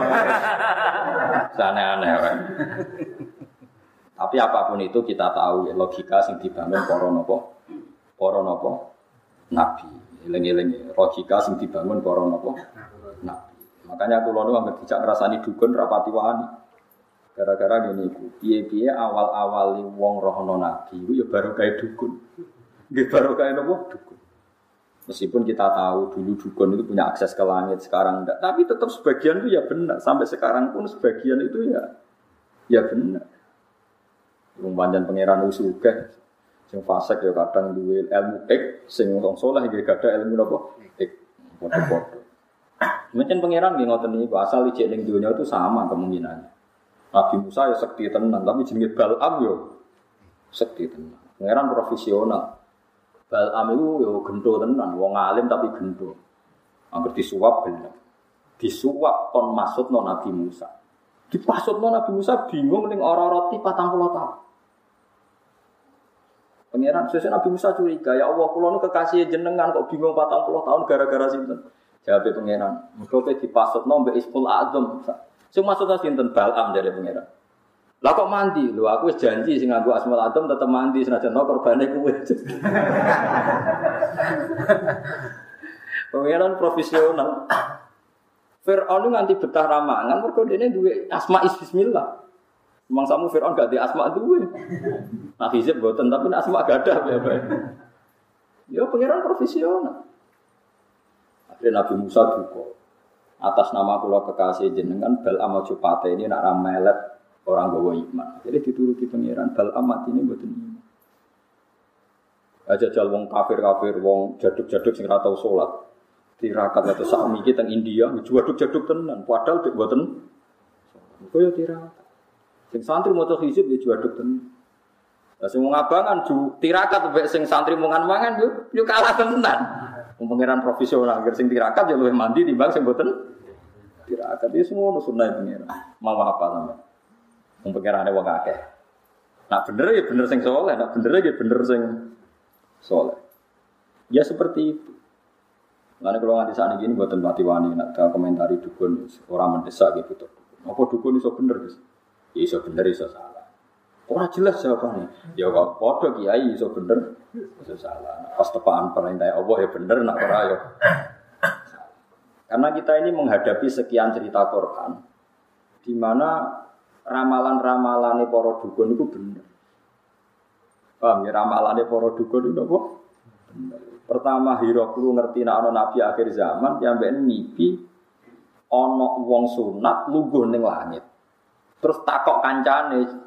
Sana aneh kan. Tapi apa pun itu kita tahu ya, logika sing dibangun para napa? Para? Nabi. Eling-eling logika sing dibangun para? Nabi. Makanya aku lalu nggak tidak ngerasani dukun rapati wani. Gara-gara gini piye-piye awal-awali wong rohono nabi, ya baru kayak dukun. Di barokah nopo dukun. Meskipun kita tahu dulu dukun itu punya akses ke langit, sekarang enggak. Tapi tetap sebagian itu ya benar. Sampai sekarang pun sebagian itu ya ya benar. Rumpanjan pangeran usuga, sing fasik ya kadang duwe ilmu ek, sing wong saleh nggih gadah ilmu napa? Ek. Padha-padha. Mungkin pangeran nggih ngoten niku asal ijek ning dunia itu sama kemungkinannya. Nabi Musa ya sekti tenan, tapi jenenge Balam yo sekti tenan. Pangeran profesional. Balam itu yo gento tenan, wong alim tapi gento. Angger disuap bener. disuap kon masuk non Nabi Musa. Dipasut non Nabi Musa bingung ning ora roti patang puluh tahun. Pengiran sesuai Nabi Musa curiga, ya Allah, kulo nu kekasih jenengan kok bingung patang puluh tahun gara-gara sinten. Jawab pengiran, mergo dipasut non mbek Isful Azam. Sing maksudnya sinten Balam dari pengiran. Lah kok mandi? Lho aku wis janji sing nganggo Asmaul Azam tetep mandi senajan no korbane kuwe. Pengiran profesional. Fir'aun nganti betah ramangan mergo dene duwe asma is bismillah. Memang samu Fir'aun gak di asma duwe. Nah hizib boten tapi asma gak ada ya bae. Ya pengiran profesional. Akhirnya Nabi Musa duka. Atas nama kula kekasih jenengan bal amal cupate ini nak ramelet orang bawa iman. Jadi dituruti pengiran bal amat ini boten iman. Aja jal wong kafir-kafir, wong jaduk-jaduk sing ora tau salat tirakat atau ini tentang India, jaduk jaduk tenan, padahal tidak buatan. Kau ya tirakat. Sing santri mau tuh hijab ya jaduk tenan. Lah sing ngabangan ju tirakat mbek sing santri mau mangan yo yo kalah tenan. Pengiran profesional, agar sing tirakat ya luwih mandi di sing boten tirakat itu semua sunah pengiran. Mau apa sampe? Pengiran wong akeh. Nak bener ya bener sing soleh, nak bener ya bener sing soleh. Ya seperti itu. Lalu kalau nganti saat ini buat mati wani, nak komentari dukun orang mendesak gitu tuh. Apa dukun iso bener guys? Ya iso bener iso salah. Orang jelas jawabannya. Ya kok podo kiai iso bener iso salah. Nah, pas tepaan perintah Allah ya bener, nak ora ya. Karena kita ini menghadapi sekian cerita Quran, di mana ramalan-ramalan para dukun itu bener. Paham ya ramalan para dukun itu apa? Pertama Hiroklu ngerti ono nabi akhir zaman yang ben mimpi ono wong sunat lugu ning langit. Terus takok kancane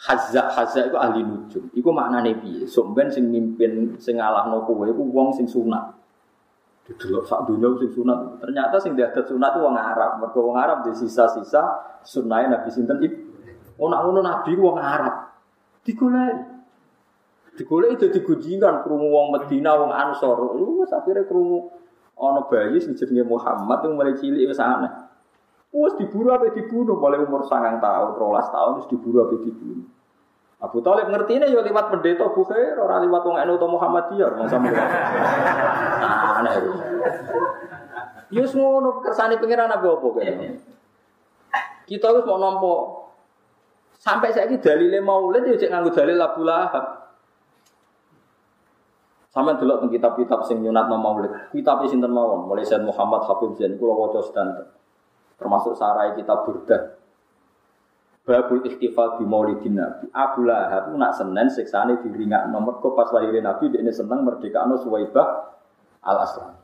Hazza Hazza itu ahli nujum. Iku maknane piye? Sok ben sing mimpin sing ngalahno kowe iku wong sing sunat. Didelok sak dunya sing sunat. Ternyata sing diadat sunat itu wong Arab. Mergo wong Arab di sisa-sisa sunahe Nabi sinten iki. Oh nak ngono Nabi wong Arab. Digoleki. Digolek itu digujingan krungu wong Medina, wong Ansor. Wis akhire krungu ana bayi sing jenenge Muhammad yang mulai cilik wis aneh. Wis diburu apa dibunuh mulai umur sangang tahun, rolas tahun wis diburu apa dibunuh. Abu Talib ngerti ini ya lewat pendeta Bukhair, orang lewat wong NU atau Muhammadiyah, orang sama Nah, aneh itu. Ya ngono kersane pangeran apa apa kene. Kita wis mau nampa sampai saiki dalile maulid ya cek nganggo dalil Abu Lahab. Sampai dulu tentang kitab-kitab sing nyunat nama maulid. Kitab sinten mawon, mulai Sayyid Muhammad Habib Zain kula waca sedanten. Termasuk sarai kitab Burdah. Babul ikhtifal di maulidin Nabi. Abu Lahab nak senen siksane diringak nomor kok pas lahirin Nabi dia ini seneng merdeka anu Suwaibah al Aslam.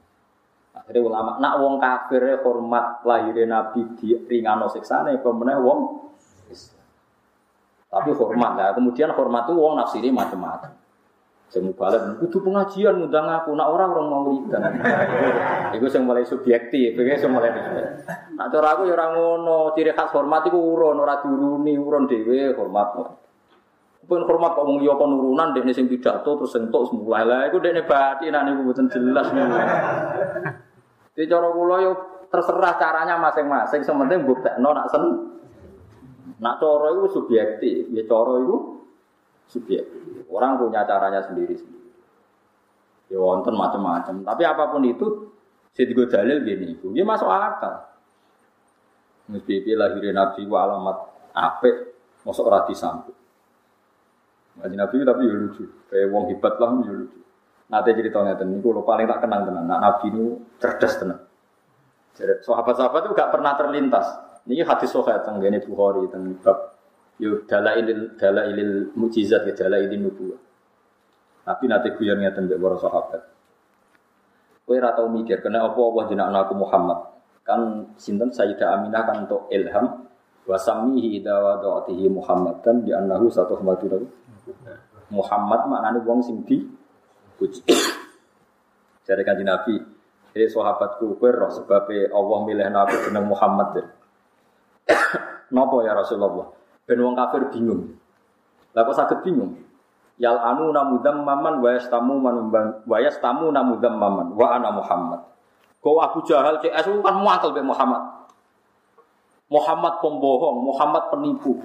Akhirnya ulama nak wong kafir hormat lahirin Nabi di ringano siksane pemenang wong Tapi hormat lah. Kemudian hormat itu wong nafsiri macam-macam. Mau balik, kudu pengajian ngundang aku, nak orang orang mau lihat. Iku yang mulai subjektif, itu yang mulai. Nak cara aku ya orang ngono, ciri khas hormat itu urun, orang turuni urun dewe hormat. Pun hormat kok wong yo nurunan dekne sing pidato terus sentuk semula lah iku dekne batin nek niku mboten jelas niku. Di cara kula yo terserah caranya masing-masing, sementing buktekno nak sen. Nak cara iku subjektif, ya cara iku subjektif. Orang punya caranya sendiri-sendiri. Ya wonten macam-macam. Tapi apa pun itu, juga dalil gini, dia masuk akal. Mesti lahirin Nabi wa alamat apik, masuk rati sampai. Ngaji Nabi tapi ya lucu, kayak wong hebat lah ya lucu. Nanti ceritanya ini kalau paling tak kenang tenan. Nah, Nabi ini cerdas tenan. Sahabat-sahabat itu gak pernah terlintas. Ini hadis sohail tentang ini Bukhari tentang Yo dalailil dalailil mukjizat ya dalailin nubuwah. Tapi nanti guyon ngeten mbek para sahabat. Kowe ora tau mikir kena apa Allah jenakno aku Muhammad. Kan sinten Sayyidah Aminah kan untuk ilham wa samihi idza wada'tihi Muhammadan di annahu satu khamatu Muhammad maknane wong sing di puji. Jadi kan Nabi, jadi sahabatku kowe roh sebab Allah milih aku jeneng Muhammad. Napa ya Rasulullah? Ben wong kafir bingung. Lah kok sakit bingung? Yal anu namudam maman wa yastamu manumban wa yastamu namudam maman wa ana Muhammad. Kau Abu Jahal CS kan muatal be Muhammad. Muhammad pembohong, Muhammad penipu.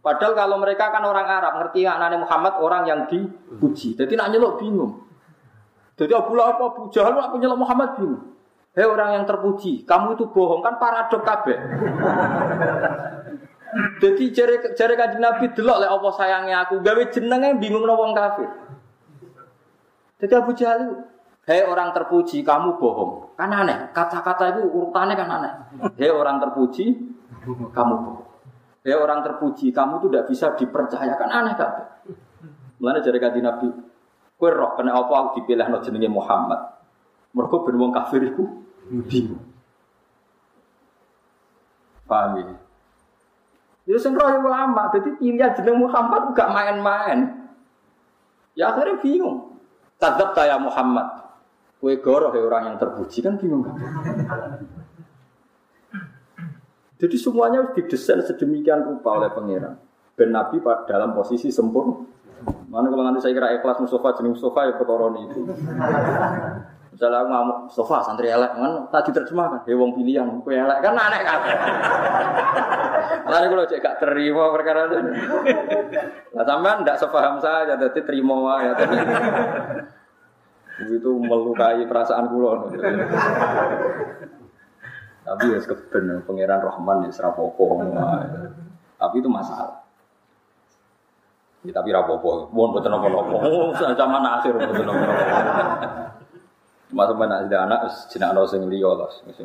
Padahal kalau mereka kan orang Arab, ngerti anaknya Muhammad orang yang dipuji. Jadi nak nyelok bingung. Jadi Abu Lahab, Abu Jahal, aku nyelok Muhammad bingung. Hei orang yang terpuji, kamu itu bohong kan paradok kabeh. Jadi jari jari kanjeng Nabi delok lek apa sayangnya aku gawe jenenge bingung no wong kafir. Jadi Abu Jahal Hei orang terpuji, kamu bohong. Kan aneh, kata-kata itu urutannya kan aneh. Hei orang terpuji, kamu bohong. Hei orang terpuji, kamu tuh tidak bisa dipercaya. Kan aneh kan? Mulanya jari kanjeng Nabi, kue roh kena apa aku dipilih no jenenge Muhammad. Mereka beruang kafir itu bingung. Paham ya? Ya sing roh ulama, jadi pilihan jeneng Muhammad gak main-main. Ya akhirnya bingung. Tadab ya Muhammad. Kue goroh ya orang yang terpuji kan bingung kan? Jadi semuanya harus didesain sedemikian rupa oleh pangeran. Ben Nabi dalam posisi sempurna. Mana kalau nanti saya kira ikhlas Mustafa jenis Mustafa ya perkara itu. Misalnya aku ngamuk Mustafa santri elek kan tak diterjemahkan. He wong pilihan, kue elek kan aneh kan. Lalu kalau cek gak terima perkara itu. Nah sampean tidak sepaham saya, jadi terima ya. Itu melukai perasaan kulo. Tapi ya keben pangeran Rahman ya serapopo. Tapi itu masalah. Ya, tapi rapopo, mohon betul nopo nopo. Zaman akhir betul nopo nopo. Sama nak ada anak, jenak no sing liya lah, sing.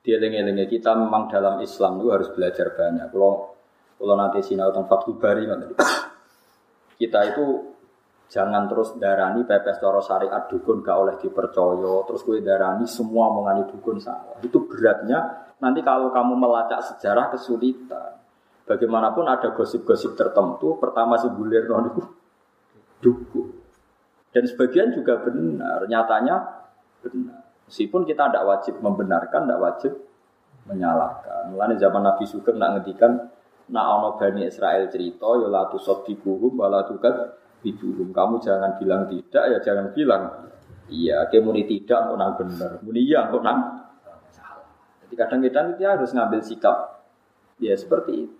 Dia lengi-lengi kita memang dalam Islam itu harus belajar banyak. Kalau kalau nanti sinau tentang Fathul Bari kita itu jangan terus darani pepes toro syariat dukun gak oleh dipercaya. Terus gue darani semua mengani dukun salah. Itu beratnya nanti kalau kamu melacak sejarah kesulitan. Bagaimanapun ada gosip-gosip tertentu pertama si bulir dukun dan sebagian juga benar, nyatanya benar. Meskipun kita tidak wajib membenarkan, tidak wajib menyalahkan. Mulanya zaman Nabi Sugeng nak ngedikan, nak ono bani Israel cerita, ya latu sodikuhum, walatukat biduhum. Kamu jangan bilang tidak, ya jangan bilang iya. Kemuni tidak, kok nang benar. Muni iya, kok nang. Jadi kadang-kadang kita harus ngambil sikap, ya seperti itu.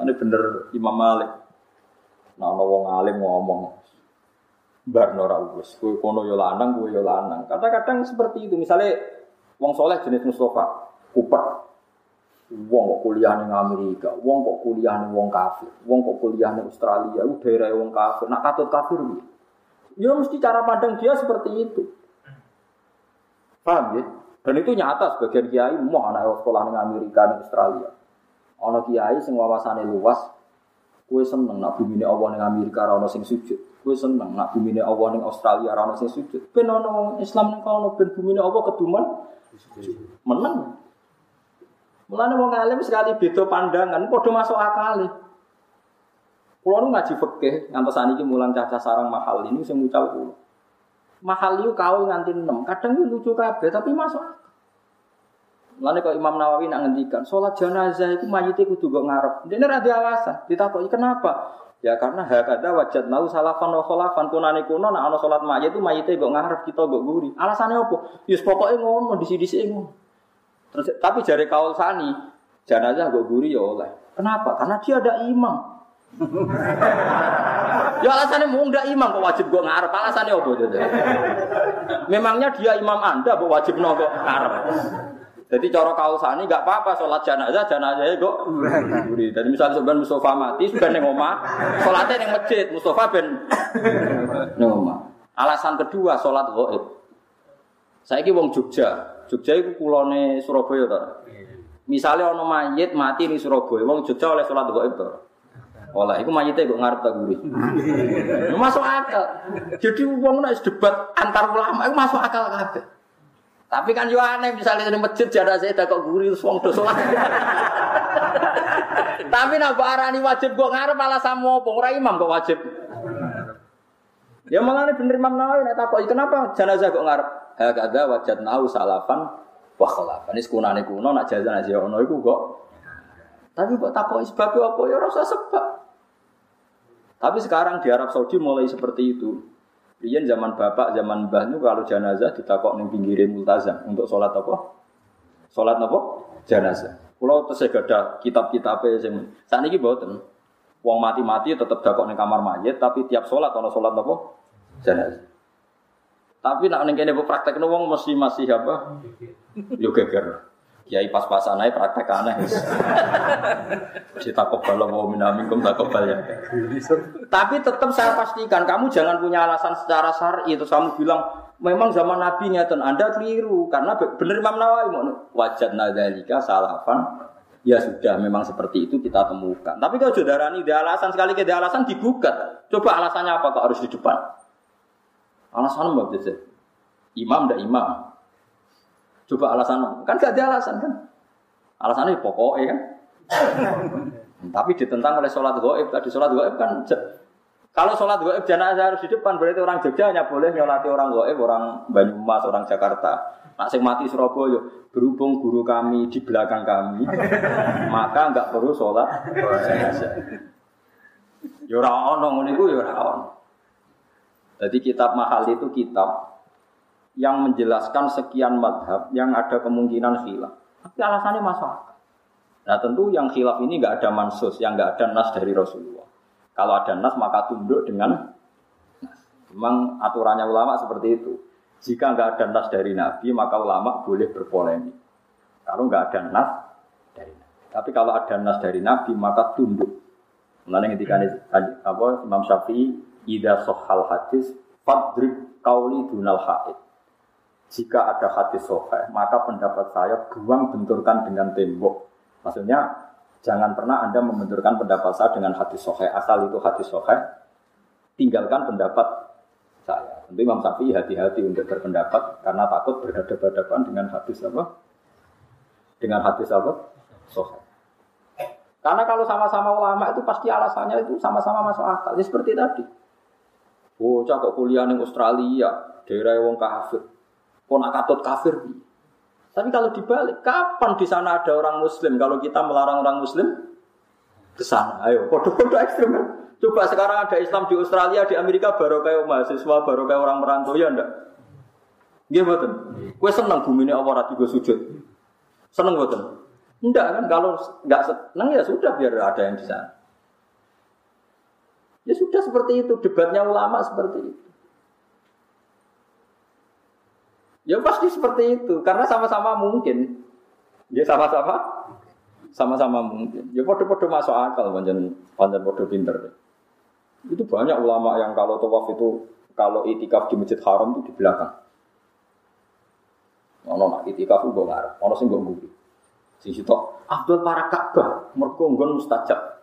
Ini bener Imam Malik. Nah, wong alim ngomong, barno ora wis kowe kono yo lanang kowe yo lanang. Kadang-kadang seperti itu. Misalnya wong soleh jenis Mustafa kupet wong kok kuliah ning Amerika wong kok kuliah ning wong kafir wong kok kuliah ning Australia u daerah wong kafir. Nak katut kafir piye? Ya mesti cara pandang dia seperti itu. Paham ya? Dan itu nyata sebagian kiai mau anak sekolah ning Amerika ning Australia. Ana kiai sing wawasane luas kue seneng nak bumi Allah ning Amerika ora sing sujud Gue seneng nak bumi ini Allah ning Australia rano sing sujud. Ben ono Islam ning kono ben bumi ini Allah keduman menang. Mulane wong alim sekali beda pandangan, padha masuk akal. Kulo nu ngaji fikih ngantos saniki mulang caca sarang mahal ini sing mucal kulo. Mahal itu kau nganti 6. Kadang itu lucu kabeh tapi masuk Lalu kalau Imam Nawawi nak ngendikan, sholat jenazah itu mayitnya kudu gak ngarep. Dia ada alasan. Ditakoki kenapa? Ya karena hakada wajat nau salafan wa kholafan kunane kuno nak ana salat mayit itu mayite mbok ngarep kita mbok guri. Alasannya apa? Yus pokoke ngono disi-disi ngono. Terus tapi jare kaul sani jenazah mbok guri ya oleh. Kenapa? Karena dia ada imam. ya alasannya mau ndak imam kok wajib gue ngarep. Alasannya apa? Memangnya dia imam anda kok wajib nopo ngarep. Jadi cara kausani nggak apa-apa sholat jenazah jenazah kok. Jadi misalnya sebenarnya Mustafa mati sudah neng omah, sholatnya neng masjid Mustafa ben neng. Alasan kedua sholat goib. Saya ki wong Jogja, Jogja itu kulone Surabaya tuh. Misalnya ono mayit mati di Surabaya, wong Jogja oleh sholat goib tuh. Oleh, itu mayitnya kok ngarep tak gurih. masuk akal. Jadi wong nek debat antar ulama itu masuk akal kabeh. Tapi kan yo aneh misalnya di masjid jada saya kok guri terus wong do. Tapi nak arani wajib kok ngarep malah sama ora imam kok wajib. Ya malah ini bener Imam Nawawi nek takoki kenapa jenazah kok ngarep? Hakada wajadnahu salafan wa khalafan. Ini kunane kuno nak jenazah ono iku kok. Tapi kok takoki sebab apa ya rasa sebab. Tapi sekarang di Arab Saudi mulai seperti itu. Rian zaman bapak, zaman mbah itu kalau jenazah ditakok ning pinggirin multazam untuk sholat apa? Sholat apa? Jenazah. Kalau terus ada kitab-kitabnya sing saat ini boten. Wong mati-mati tetap dakok ning kamar mayit, tapi tiap sholat ono sholat apa? Jenazah. Tapi nak ning kene praktek wong mesti masih apa? Yo geger. Kiai pas-pasan aja praktek aneh. Kita kebal mau minamikum tak kebal ya. Tapi tetap saya pastikan kamu jangan punya alasan secara syar'i itu kamu bilang memang zaman Nabi nyata Anda keliru karena benar Imam Nawawi wajat nadzalika salafan ya sudah memang seperti itu kita temukan. Tapi kalau saudara ini ada alasan sekali ke alasan digugat. Coba alasannya apa kok harus di depan? Alasan apa bisa? Imam tidak imam. Coba alasan, kan gak ada alasan kan? Alasannya pokoknya kan. Tapi ditentang oleh sholat goib tadi sholat goib kan kalau sholat goib jenazah harus di depan berarti orang Jogja hanya boleh nyolati orang goib, orang Banyumas, orang Jakarta. Nak sing mati Surabaya, berhubung guru kami di belakang kami, maka nggak perlu sholat jenazah. Ya ora ono ngono iku ya Jadi kitab mahal itu kitab yang menjelaskan sekian madhab yang ada kemungkinan khilaf. Tapi alasannya masuk akal. Nah tentu yang khilaf ini nggak ada mansus, yang nggak ada nas dari Rasulullah. Kalau ada nas maka tunduk dengan nas. Memang aturannya ulama seperti itu. Jika nggak ada nas dari Nabi maka ulama boleh berpolemik. Kalau nggak ada nas dari Nabi. Tapi kalau ada nas dari Nabi maka tunduk. Mengenai ketika apa Imam Syafi'i ida sohal hadis fadrib kauli dunal haid jika ada hadis soheh, maka pendapat saya buang benturkan dengan tembok. Maksudnya, jangan pernah Anda membenturkan pendapat saya dengan hadis soheh. Asal itu hadis soheh, tinggalkan pendapat saya. Tentu Imam Syafi'i hati-hati untuk berpendapat karena takut berhadapan-hadapan dengan hadis apa? Dengan hadis apa? Soheh. Karena kalau sama-sama ulama itu pasti alasannya itu sama-sama masuk akal. Ya seperti tadi. Oh, kok kuliah di Australia, daerah wong kafir Kau nak katut kafir. Tapi kalau dibalik, kapan di sana ada orang Muslim? Kalau kita melarang orang Muslim ke sana, ayo, kode-kode ekstrim kan? Coba sekarang ada Islam di Australia, di Amerika baru kayak mahasiswa, baru kayak orang merantau ya enggak? Iya betul. Kue seneng bumi ini Allah rati sujud. Seneng betul. Enggak kan? Kalau enggak seneng ya sudah biar ada yang di sana. Ya sudah seperti itu. Debatnya ulama seperti itu. Ya pasti seperti itu, karena sama-sama mungkin. Ya sama-sama, sama-sama mungkin. Ya podo-podo masuk akal, panjang panjang podo pinter. Itu banyak ulama yang kalau tawaf itu, kalau itikaf di masjid haram itu di belakang. Ono nak itikaf gue ngarep, ono sing gue nguri. Sing situ, Abdul para Ka'bah, mergo nggon mustajab.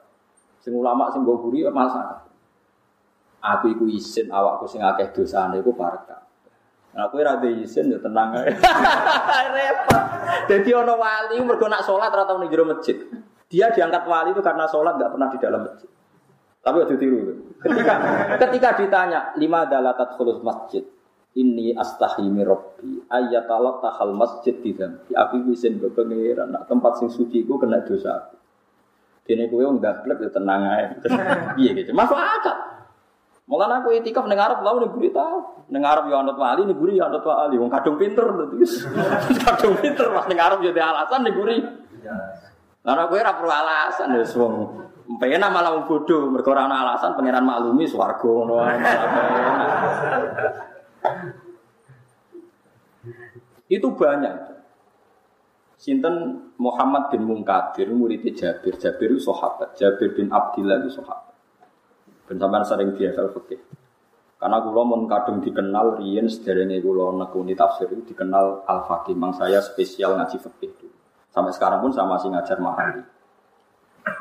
Sing ulama sing gue guri masalah. Aku iku isin awakku sing akeh dosane iku para Aku ora izin ya tenang ae. Repot. Dadi ana wali mergo nak salat ora tau ning jero masjid. Dia diangkat wali itu karena sholat nggak pernah di dalam masjid. Tapi waktu tiru. Ketika ketika ditanya lima dalatat khulus masjid, ini astahimi robbi ayat Allah tahal masjid di dalam. Aku izin ke pangeran, nak tempat sing suci ku kena dosa aku. Dene kowe nggak blek ya tenang ae. Iya gitu. Masuk akal. Mulane aku itikaf ning Arab lalu ning guri ta. Ning Arab yo anut wali, ning guri yo anut wali. Wong kadung pinter terus. kadung pinter pas ning Arab yo alasan ning guri. Karena kowe ora perlu alasan wis wong penak malah wong bodho mergo ora ana alasan pangeran maklumi swarga ngono Itu banyak. Sinten Muhammad bin Munkadir murid Jabir. Jabir itu sahabat. Jabir bin Abdillah itu sahabat. Ben sering biasa fikih. Karena kula mun kadung dikenal riyen sederenge kula nekuni tafsir itu dikenal Al Faqih. Mang saya spesial ngaji fikih itu. Sampai sekarang pun saya masih ngajar mahali.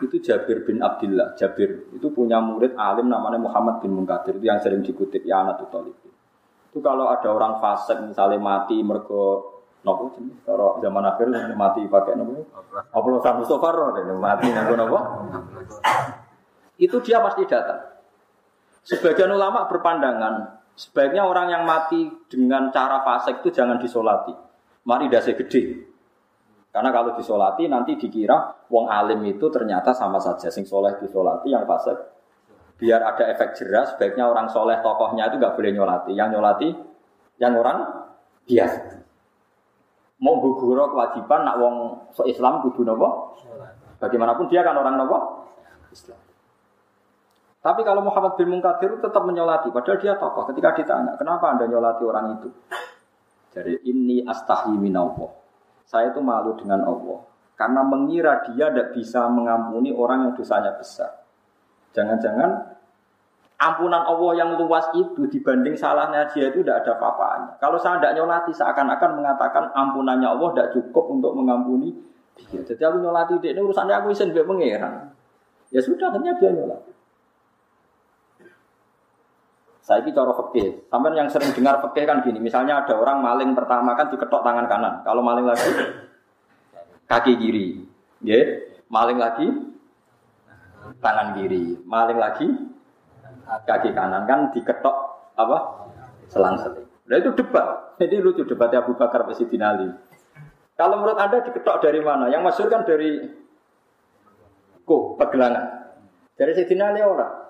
Itu Jabir bin Abdullah. Jabir itu punya murid alim namanya Muhammad bin Munkadir. Itu yang sering dikutip ya anak Talib. Itu kalau ada orang fasik misalnya mati mergo nopo jenis kalau zaman akhir mati pakai nopo oplosan Mustafa mati nopo nopo itu dia pasti datang Sebagian ulama berpandangan sebaiknya orang yang mati dengan cara fasik itu jangan disolati. Mari dasi gede. Karena kalau disolati nanti dikira wong alim itu ternyata sama saja sing soleh disolati yang fasik biar ada efek jelas, sebaiknya orang soleh tokohnya itu nggak boleh nyolati. Yang nyolati yang orang biasa. Mau guguro kewajiban nak wong so Islam kudu nopo. Bagaimanapun dia kan orang nopo Islam. Tapi kalau Muhammad bin Munkadir tetap menyolati, padahal dia tokoh. Ketika ditanya, kenapa anda nyolati orang itu? Jadi ini astahi minallah. Saya itu malu dengan Allah. Karena mengira dia tidak bisa mengampuni orang yang dosanya besar. Jangan-jangan ampunan Allah yang luas itu dibanding salahnya dia itu tidak ada apa-apanya. Kalau saya tidak nyolati, seakan-akan mengatakan ampunannya Allah tidak cukup untuk mengampuni dia. Jadi aku nyolati dia ini urusannya aku isin pengeran. Ya sudah, akhirnya dia nyolati. Saya ini cara fakih. Sampai yang sering dengar fakih kan gini. Misalnya ada orang maling pertama kan diketok tangan kanan. Kalau maling lagi kaki kiri. Ya, maling lagi tangan kiri. Maling lagi kaki kanan kan diketok apa selang seling. Nah itu debat. Jadi lucu debatnya Abu Bakar Sidin Ali. Kalau menurut anda diketok dari mana? Yang masuk kan dari kok pegelangan. Dari Sidin Ali orang.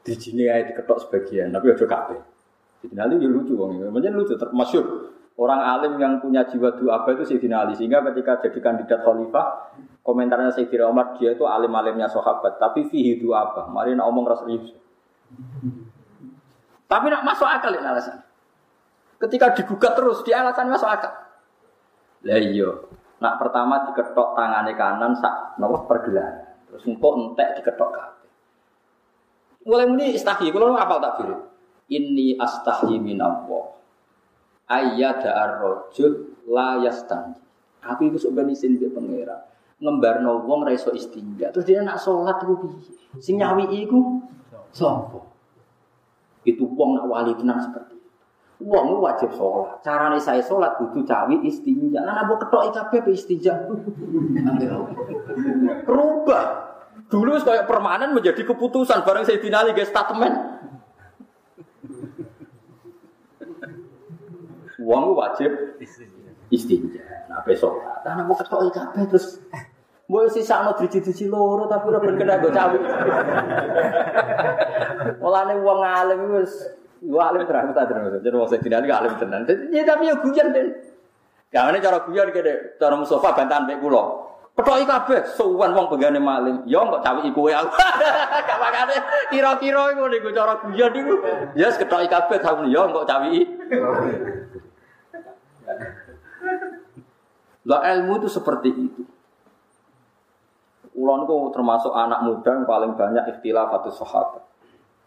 Di sini aja diketok sebagian, tapi udah kafe. Sidin Ali ya lucu wong. Macam lucu termasuk orang alim yang punya jiwa dua itu Sidin Ali. Sehingga ketika jadi kandidat khalifah, komentarnya Sayyidina Umar dia itu alim-alimnya sahabat, tapi fihi dua apa. Mari nak omong rasa tapi nak masuk akal ini alasan. Ketika digugat terus, di alasan masuk akal. Lah iya, nak pertama diketok tangannya kanan sak nopo pergelangan. Terus engkau entek diketok kaki. Mulai muni istahi, kalau apal tak biru. Ini astahi min Allah. Ayyada ar-rajul la yastanji. Aku itu sebenarnya isin dia pengira. Ngembarno wong ra iso istinja. Terus dia nak sholat itu piye? Sing nyawi iku? Itu wong nak wali tenang seperti itu. Wong wajib sholat. Caranya saya sholat butuh cawi istinja. Nah, nabo ketok IKB istinja. Rubah. Dulu kayak permanen menjadi keputusan bareng saya finali guys statement. Wong wajib istinja. Nah, besok. Nah, nabo ketok IKB terus Mbok sisa ana driji-driji loro tapi ora ben kena nggo cawi. Mulane wong alim wis yo alim terang ta terus. Jadi wong sedina iki alim tenan. Ya tapi yo guyon den. Gawene cara guyon kene cara Mustafa bantahan mek. Petoki kabeh suwan wong benggane maling. Yo kok cawi kowe aku. Gak makane kira-kira iku niku cara guyon niku. Ya yes, ketoki kabeh tahun yo kok cawi. Lah ilmu itu seperti itu. Kulon itu termasuk anak muda yang paling banyak ikhtilaf atau sahabat.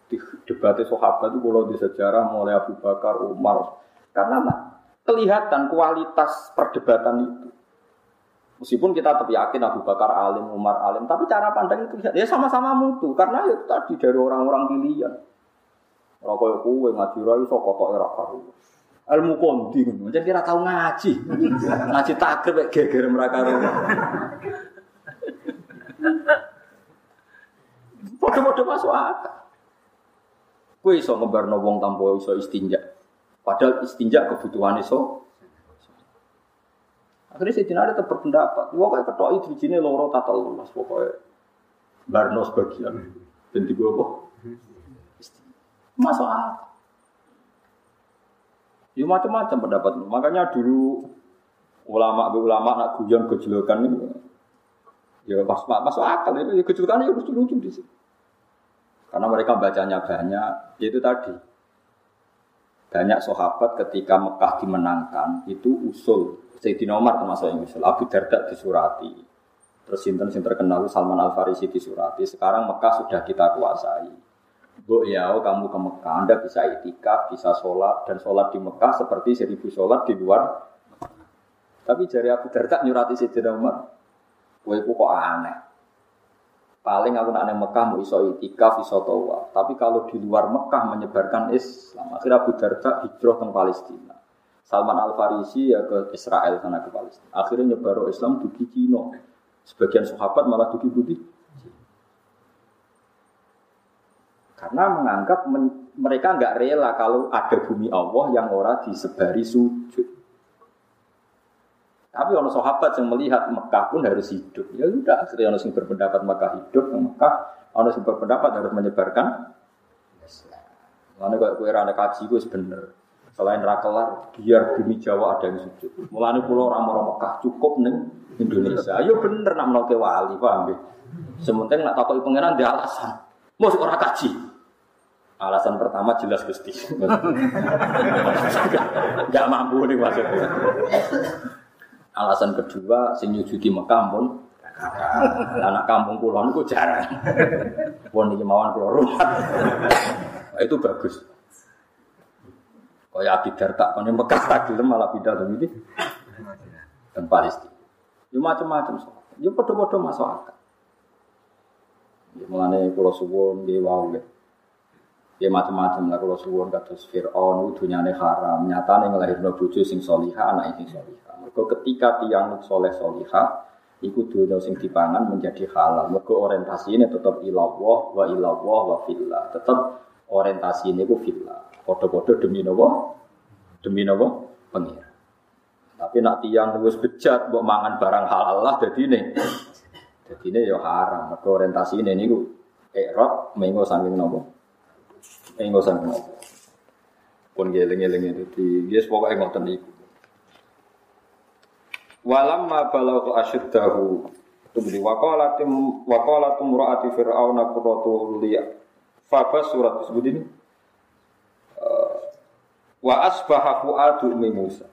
Di debat sahabat itu kalau di sejarah mulai Abu Bakar, Umar. Karena kelihatan kualitas perdebatan itu. Meskipun kita tetap yakin Abu Bakar alim, Umar alim, tapi cara pandang itu ya sama-sama mutu karena itu tadi dari orang-orang pilihan. Orang kaya kue ngaji rai so kotok era karu. Ilmu kondi, jadi kira tahu ngaji, ngaji takrib geger mereka. Podo-podo masuk akal. Kue iso ngebarno wong tanpa iso istinja. Padahal istinja kebutuhan iso. Akhirnya si Dina tetap berpendapat. Kayak ketok idrijine loro tatal lunas pokoknya. Barno sebagian. Dan tiga apa? Masuk akal. Ya macam-macam pendapat. Makanya dulu ulama ulama nak guyon gejolokan ini Ya pas masuk akal itu ya kejutannya ya lucu-lucu di sini. Karena mereka bacanya banyak, ya itu tadi. Banyak sahabat ketika Mekah dimenangkan itu usul Sayyidina Umar termasuk yang usul Abu Darda disurati. Terus sinten sing terkenal Salman Al Farisi disurati. Sekarang Mekah sudah kita kuasai. Bu ya, kamu ke Mekah, Anda bisa itikaf, bisa sholat, dan sholat di Mekah seperti seribu sholat di luar. Tapi jari Abu Darda nyurati Sayyidina Umar, Kue kok aneh. Paling aku nak Mekah mau iso itikaf, iso tawa. Tapi kalau di luar Mekah menyebarkan Islam, akhirnya Abu Darda hijrah ke Palestina. Salman Al Farisi ya ke Israel sana ke Palestina. Akhirnya nyebar Islam di Cina. Sebagian sahabat malah di putih. Karena menganggap men mereka nggak rela kalau ada bumi Allah yang ora disebari sujud. Tapi orang sahabat yang melihat Mekah pun harus hidup. Ya sudah, akhirnya orang yang berpendapat Mekah hidup, Mekah Ada sebuah pendapat harus menyebarkan Mana kalau kue rana kaji gue bener. Selain rakelar, biar bumi Jawa ada yang sujud. Mulane pulau ramah Mekah cukup neng Indonesia. Ayo bener nak ke wali, paham ya? Sementing nak takut pangeran dia alasan. Mau orang kaji. Alasan pertama jelas gusti. Gak mampu nih maksudnya. Alasan kedua, sing nyujudi Mekah pun anak kampung kulon itu jarang. Pun iki mawon kula rumah. itu bagus. Kaya Abi Darda kan Mekah lagi malah pindah dan ini dan Palestina. Ya macam-macam soal. Ya podo-podo masuk akal. Ya mulane kula suwun nggih wau nggih. Ya macam-macam lah kula suwun kados Firaun dunyane haram, nyatane nglahirno bojo sing salihah, anak sing salihah. Mergo ketika tiang soleh salihah iku dunia sing dipangan menjadi halal. Mergo orientasine tetap ilallah wa ilallah wa fillah. Tetap orientasi ini ku fillah. Podo-podo demi nopo? Demi nopo? Pengira. Tapi nak tiang wis bejat mbok mangan barang halal lah jadi ini. Jadi ini ya haram. Mergo orientasi ini niku erot mengo saking nopo? Mengo saking nopo? Pun geleng-geleng itu di yes pokoknya ngoten. Walam ma balagha asyuddahu tubli waqalatim waqalatum ra'ati fir'auna qurratu liya. Fabas surat disebut ini. Uh, wa asbaha fuadu ummi Musa.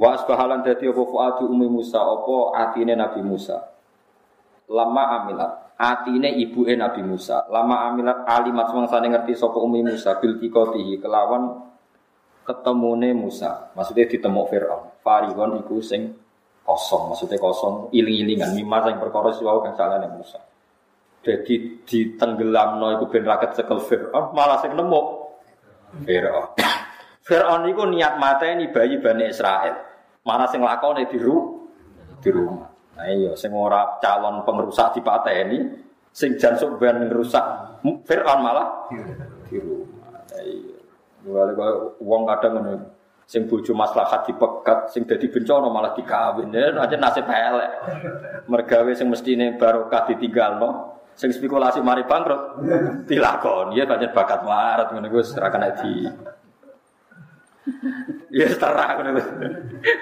Wa asbaha lan dadi apa fuadu ummi Musa apa atine Nabi Musa. Lama amilat atine ibuke Nabi Musa. Lama amilat alimat semangsane ngerti sapa ummi Musa bil kikotihi kelawan ketemune Musa. Maksudnya ditemuk Firaun. Farigon iku sing kosong, maksudnya kosong, iling-ilingan, mimar yang perkara siwau kang salah yang Musa. Jadi ditenggelam no iku ben raket cekel Fir'aun, malah sing nemu Fir'aun. Fir'aun itu niat mata ini bayi Bani Israel. Malah sing lakone di, ru di rumah. Nah iya, sing ora calon pengrusak di ini, sing jansuk ben ngerusak Fir'aun malah di rumah. Nah iya. Wong kadang ngono sing bojo maslahat dipegat, sing dadi bencana malah dikawin. Ya aja nasib elek. Mergawe sing mestine barokah ditinggalno, sing spekulasi mari bangkrut dilakon. Ya pancen bakat marat ngene Gus ora kena di Ya terang ngono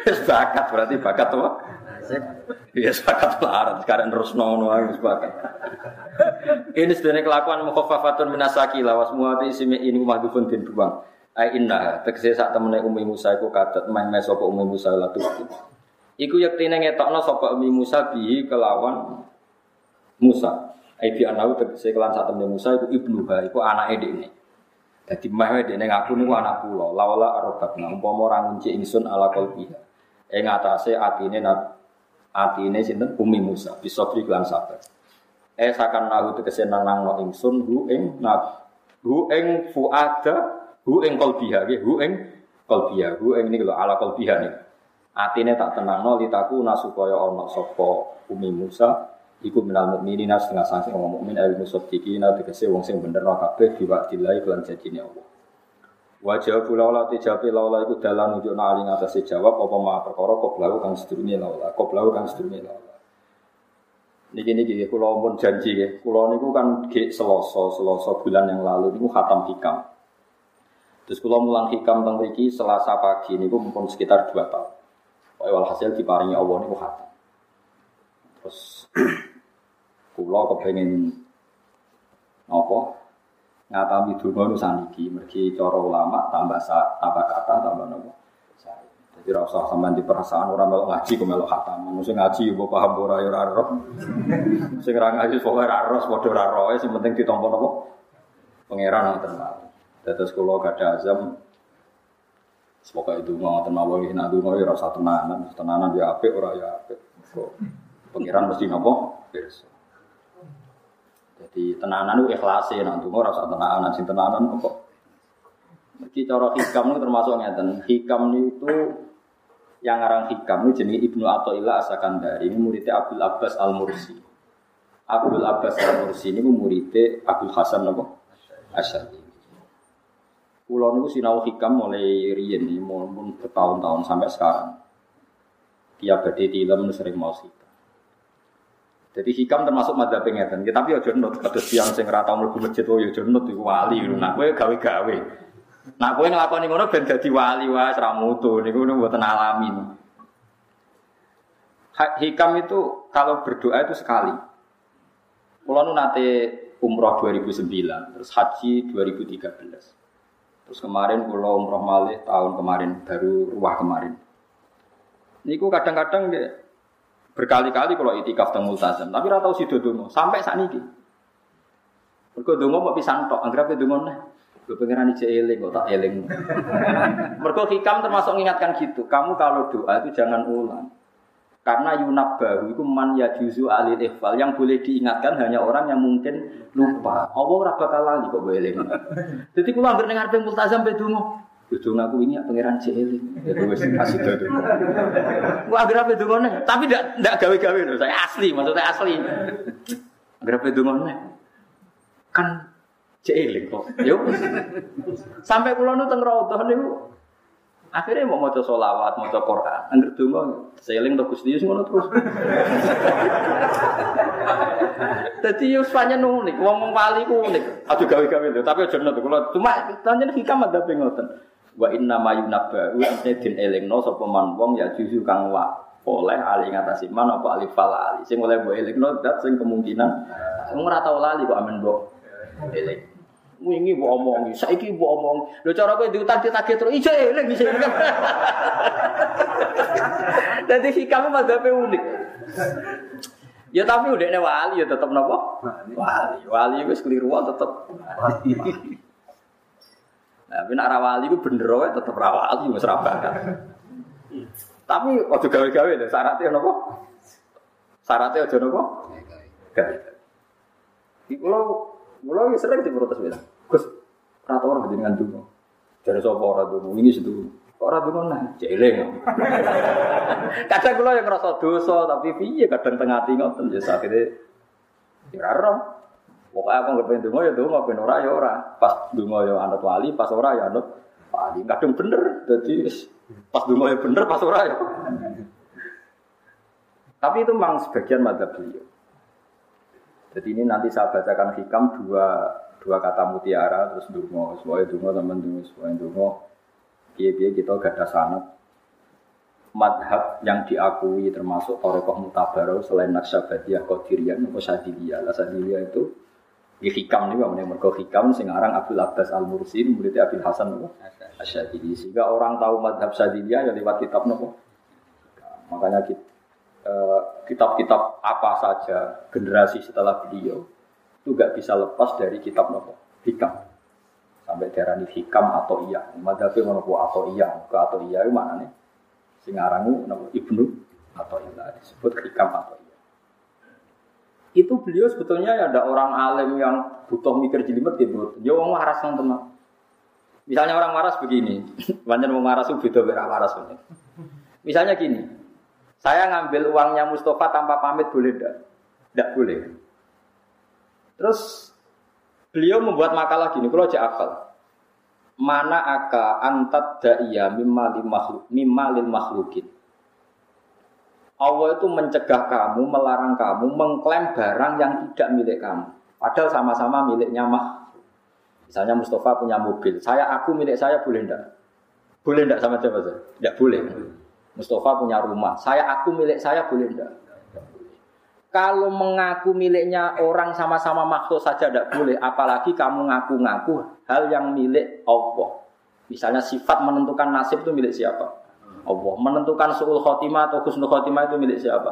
Wis bakat berarti bakat apa? Ya bakat marat sekarang terus nono wis bakat. Ini sebenarnya kelakuan mukhafafatun minasaki lawas muati simi ini mahdufun din buang. Ai inna tegese sak temene Umi Musa iku kadet main mes sapa Umi Musa la Iku yektine ngetokno sapa Umi Musa bi kelawan Musa. Ai bi anau tegese kelan sak temene Musa iku ibnu ha iku anake dekne. Dadi mah dekne ngaku niku anak kula. Lawala arabatna umpama ora ngunci ingsun ala qalbiha. Ing atase atine atine sinten Umi Musa bisa beri kelan sabar. Eh sakan nahu tegese nangno ingsun hu ing nab hu ing fuada Hu ing qalbiha nggih, hu ing qalbiha. Hu ing niku ala qalbiha niku. Atine tak tenangno litaku nasupaya ana sapa Umi Musa iku minal mukminina setengah sanksi wong mukmin al musaddiqina tegese wong sing bener kabeh diwakilai kelan janjine Allah. Wajah pula olah tijapi laula iku dalan nunjuk nali ngatasi jawab apa ma perkara kok blau kang sedurunge laula, kok blau kang sedurunge laula. Niki niki kula pun janji ya, kula niku kan ge Selasa, Selasa bulan yang lalu niku khatam hikam. Terus kalau mulang hikam tentang mriki Selasa pagi ini pun sekitar dua tahun. Pokoknya walhasil diparingi Allah ini hati. Terus kulo kepengen apa? Ngatami donga nu saniki mergi cara ulama tambah sa, tambah kata tambah nopo. Jadi rasa sampean di perasaan orang melok ngaji kok melok khatam. Mesti ngaji mbok paham ora ya ora roh. Sing ngaji pokoke ra roh padha sing penting ditampa napa? Pangeran ngoten Terus kalau gak ada azam, semoga itu mau tenawah ini nanti mau ya rasa tenanan, tenanan ya apik ora ya apik. Pengiran mesti nopo. Jadi tenanan itu ikhlas ya nanti mau rasa tenanan, sing tenanan kok. Jadi cara hikam itu termasuk ngeten. Hikam itu yang ngarang hikam itu jenis Ibnu Athaillah Asakandari ini muridnya Abdul Abbas Al Mursi. Abdul Abbas Al Mursi ini muridnya Abdul Hasan nopo Asyadi. Pulau niku sinau hikam mulai nih, pun bertahun-tahun sampai sekarang. Tiap badhe film sering mau hikam. Jadi hikam termasuk madzhab ngeten. Ya, tapi aja nut kados tiyang sing ora tau mlebu masjid ya aja nut wali. Nah kowe gawe-gawe. Nah kowe nglakoni ngono ben wali wae ora mutu niku mboten alamin. Hikam itu kalau berdoa itu sekali. Kulo nu nate umroh 2009, terus haji 2013. Terus kemarin kulo umroh malih tahun kemarin baru ruah kemarin. Niku kadang-kadang Berkali-kali kalau itikaf teng multazam, tapi ora tau donga sampai saat ini. Mergo donga mau pisan tok, anggere donga neh. Gue pengen eling kok tak eling. Mergo hikam termasuk mengingatkan gitu. Kamu kalau doa itu jangan ulang. Karena yunab baru itu man ya juzu alil ikhfal yang boleh diingatkan hanya orang yang mungkin lupa. Allah ora bakal lali kok boleh. Jadi kalau hampir dengar multazam be donga, Kudu ngaku ini pangeran Celi. Ya wis kasih itu. Gua agar apa dungone, tapi ndak ndak gawe-gawe loh. Saya asli, maksudnya asli. Agar apa dungone? Kan Celi kok. Yo. Sampai kula nu teng raudhah niku Akhirnya mau maca solawat, maca Quran, angger donga seling to Gusti ngono terus. Dadi yo pancen unik, wong wali ku unik. Aduh gawe-gawe lho, tapi aja nut kula. Cuma pancen hikam ada ngoten. Wa inna ma yunabba wa din elingno sapa man wong ya juzu kang wa oleh ali ngatasi man apa alif fal ali. Sing oleh mbok elingno dat sing kemungkinan. Wong ora tau lali kok mbok eling wingi mbok omongi. Saiki mbok omong lho cara kowe diutang ditagih terus ijo eling eling dadi hikame madzhabe unik. Ya tapi udah wali ya tetap nopo wali. Wali wis keliru tetap tapi nak rawali itu bener wae tetep rawali wis ra Tapi aja gawe-gawe lho syaratnya napa? Syaratnya aja napa? Gawe. Iki kula kula sering diprotes bilang, Gus, ora tau ora jenengan donga. Jare sapa ora donga? Ini situ. Kok ora donga nah, jeleng. kadang kula yang ngerasa dosa tapi piye kadang tengah ati ngoten ya sakite. Ya ora Pokoknya aku nggak pengen ya dungo, pengen ora ya ora. Pas dungo ya anut wali, pas ora ya anut wali. Kadang bener, jadi pas dungo ya bener, pas ora ya. Tapi itu memang sebagian madzhab beliau. Jadi ini nanti saya bacakan hikam dua dua kata mutiara terus dungo, semuanya dungo teman dungo, semuanya dungo. Iya kita gak ada sanat madhab yang diakui termasuk Torekoh Mutabaroh selain Naksabadiyah, Qadiriyah, atau Sadiliyah. Sadiliyah itu di hikam nih, bang, mergo hikam sing aran Abdul Abbas Al Mursi, muridnya Abil Hasan nopo Asyadili. Sehingga orang tahu madhab Syadiliyah ya lewat kitab nopo. Makanya eh, kitab-kitab apa saja generasi setelah beliau itu gak bisa lepas dari kitab nopo hikam. Sampai daerah ini hikam atau iya. Madhabnya nopo atau iya, ke atau iya itu mana nih? Sing aran nopo ibnu atau iya disebut hikam atau iya itu beliau sebetulnya ya ada orang alim yang butuh mikir jelimet gitu. Dia orang waras yang tenang. Misalnya orang waras begini, banyak orang waras beda beda waras. Misalnya gini, saya ngambil uangnya Mustafa tanpa pamit boleh tidak? Tidak boleh. Terus beliau membuat makalah gini, kalau aja akal. Mana aka antat da'iyya mimma lil makhluk makhlukin. Allah itu mencegah kamu, melarang kamu mengklaim barang yang tidak milik kamu. Padahal sama-sama miliknya mah. Misalnya Mustafa punya mobil, saya aku milik saya boleh enggak? Boleh enggak sama siapa saja? Enggak boleh. Mustafa punya rumah, saya aku milik saya boleh enggak? Kalau mengaku miliknya orang sama-sama makhluk saja tidak boleh, apalagi kamu ngaku-ngaku hal yang milik Allah. Misalnya sifat menentukan nasib itu milik siapa? Allah menentukan suul khotimah atau husnul khotimah itu milik siapa?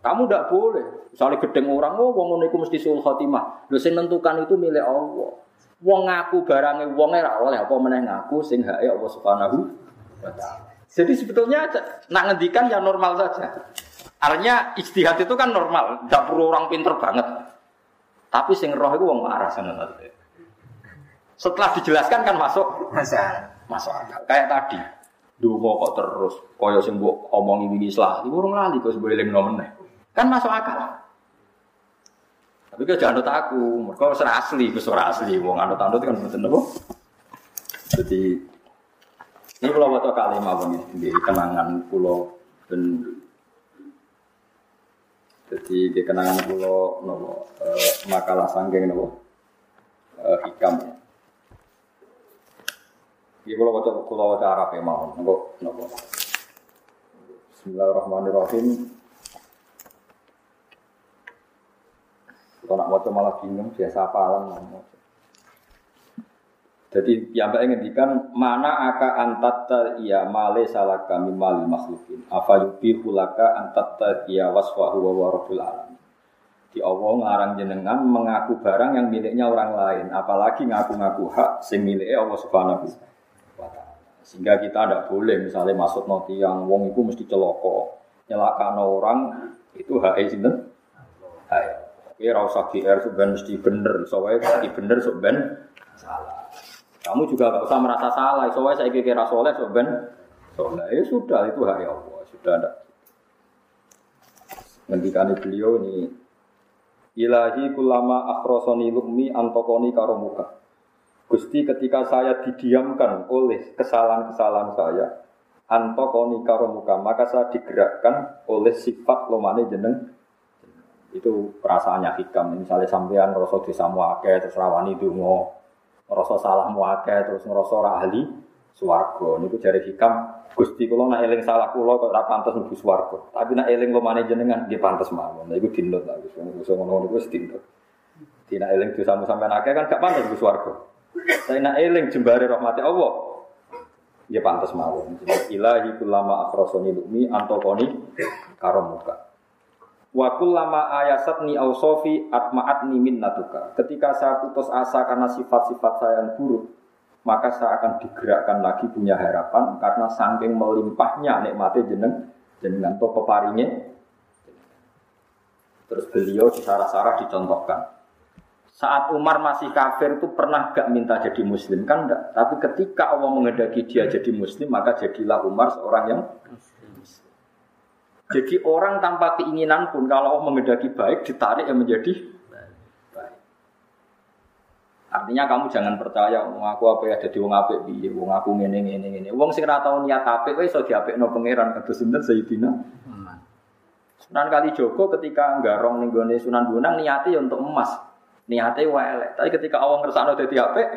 Kamu tidak boleh. Misalnya gedeng orang, oh wong itu mesti suul khotimah. Lu menentukan itu milik Allah. Wong ngaku barangnya wong ora oleh apa meneh ngaku sing hak Allah Subhanahu wa taala. Jadi sebetulnya nak ngendikan ya normal saja. Artinya istihad itu kan normal, tidak perlu orang pinter banget. Tapi sing roh itu wong arah sana Setelah dijelaskan kan masuk masuk akal. Kayak tadi, Dungo kok terus kaya sing mbok omongi wingi salah, iku urung lali kok sebule eling meneh. Kan masuk akal. Tapi kok jangan aku, mereka ora asli, wis ora asli wong anut-anut kan mboten napa. Jadi ini kalau waktu kali mawon di kenangan pulau dan Jadi di kenangan pulau nopo eh, makalah sanggeng nopo eh, hikam. Iki kula waca kula waca Arab ya mau nopo nopo. Bismillahirrahmanirrahim. Kalau nak waca malah bingung biasa apalan mau. Jadi yang baik ngendikan mana aka antatta iya male salah kami mal makhlukin. Apa yubi hulaka antatta iya waswahu wa rabbul alamin. Di Allah ngarang jenengan mengaku barang yang miliknya orang lain, apalagi ngaku-ngaku hak sing miliknya Allah Subhanahu wa taala. Sehingga kita tidak boleh misalnya masuk noti yang wong itu mesti celoko, nyelakan orang itu hak sinten? Hak. Ya ora usah GR sebenarnya mesti bener, soalnya bener sebenarnya salah. Kamu juga gak usah merasa salah. Soalnya saya kira soleh, soalnya soleh. Ya sudah, itu hak Allah. Sudah ada. Ngendikani beliau ini Ilahi kulama akhrosoni lukmi antokoni karomuka Gusti ketika saya didiamkan oleh kesalahan-kesalahan saya Antokoni karomuka Maka saya digerakkan oleh sifat lomane jeneng Itu perasaannya hikam Misalnya sampean rasa desa muake Terus rawani dungo ngerasa salah muake terus ngerasa ora ahli swarga. Niku jare hikam Gusti kula nak eling salah kula kok ora pantes mlebu swarga. Tapi nak eling lumane jenengan nggih pantes mawon. Niku dinut lah wis ngono ngono wis dinut Tina eling dosamu sampean akeh kan gak pantes mlebu swarga. Tapi nak eling jembare rahmati Allah ya pantes mawon. Ilahi kulama akhrasani lumi antokoni karomuka Wa kullama ayasatni ausofi atma'atni minnatuka. Ketika saya putus asa karena sifat-sifat saya yang buruk, maka saya akan digerakkan lagi punya harapan karena saking melimpahnya nikmatnya jeneng jenengan to peparingnya. Terus beliau di sarah-sarah dicontohkan. Saat Umar masih kafir itu pernah gak minta jadi muslim kan enggak. Tapi ketika Allah mengendaki dia jadi muslim maka jadilah Umar seorang yang jadi orang tanpa keinginan pun kalau Allah mengendaki baik ditarik yang menjadi baik. Artinya kamu jangan percaya wong aku apa ya jadi wong apik piye, wong aku ngene ngene ngene. Wong sing ora tau niat apik kowe iso diapikno pangeran kados sinten Sayyidina. Sunan Kali Joko ketika nggarong ning gone Sunan Bonang niate ya untuk emas. Niate wae Tapi ketika Allah ngersakno dadi apik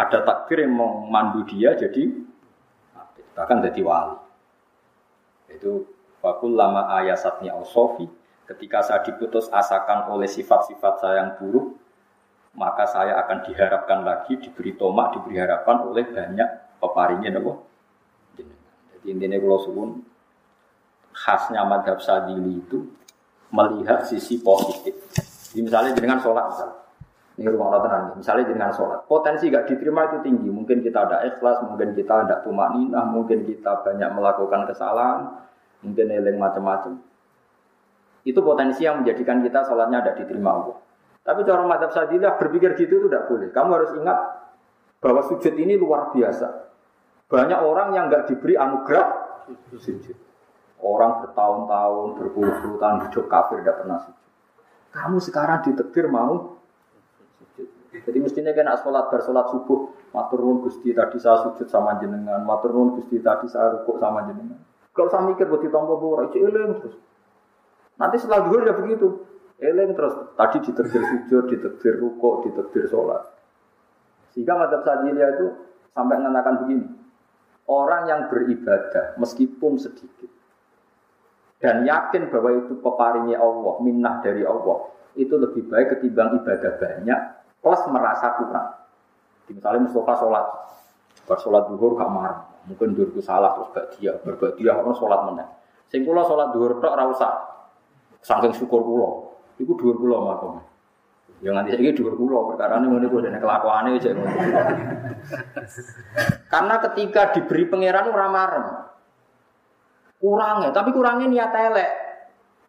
ada takdir yang mau mandu dia jadi bahkan jadi wali. Itu wakul lama ayasatnya sofi. Ketika saya diputus asakan oleh sifat-sifat saya yang buruk, maka saya akan diharapkan lagi, diberi tomak, diberi harapan oleh banyak peparingnya nopo. Jadi intinya kalau khasnya madhab sadili itu melihat sisi positif. Jadi misalnya dengan sholat misalnya. Ini rumah tenang. Misalnya dengan sholat, potensi gak diterima itu tinggi. Mungkin kita ada ikhlas, mungkin kita ada tumak ninah, mungkin kita banyak melakukan kesalahan, mungkin eling macam-macam. Itu potensi yang menjadikan kita sholatnya ada diterima Allah. Tapi cara madhab sadilah berpikir gitu itu tidak boleh. Kamu harus ingat bahwa sujud ini luar biasa. Banyak orang yang nggak diberi anugerah sujud. Orang bertahun-tahun, berpuluh-puluh tahun hidup kafir tidak pernah sujud. Kamu sekarang ditekdir mau. Jadi mestinya kena sholat bersolat subuh, matur gusti tadi saya sujud sama jenengan, matur gusti tadi saya rukuk sama jenengan. Kalau saya mikir buat ditompo bora, itu eling terus. Nanti setelah dulu ya begitu. Eling terus. Tadi diterbir sujud, diterbir ruko, diterbir sholat. Sehingga madhab sajilya itu sampai mengatakan begini. Orang yang beribadah meskipun sedikit dan yakin bahwa itu peparingnya Allah, minnah dari Allah, itu lebih baik ketimbang ibadah banyak plus merasa kurang. Misalnya Mustafa sholat, bersolat duhur gak marah, Mungkin duhurku salah terus gak dia, berbuat dia orang sholat mana. Sing kula sholat duhur tok ora usah. Saking syukur kula. Iku duhur kula makom. Ya nganti saiki dhuwur kula perkara ngene kuwi dene kelakuane. Karena ketika diberi pangeran ora marem. Kurangnya, tapi kurangnya niat elek.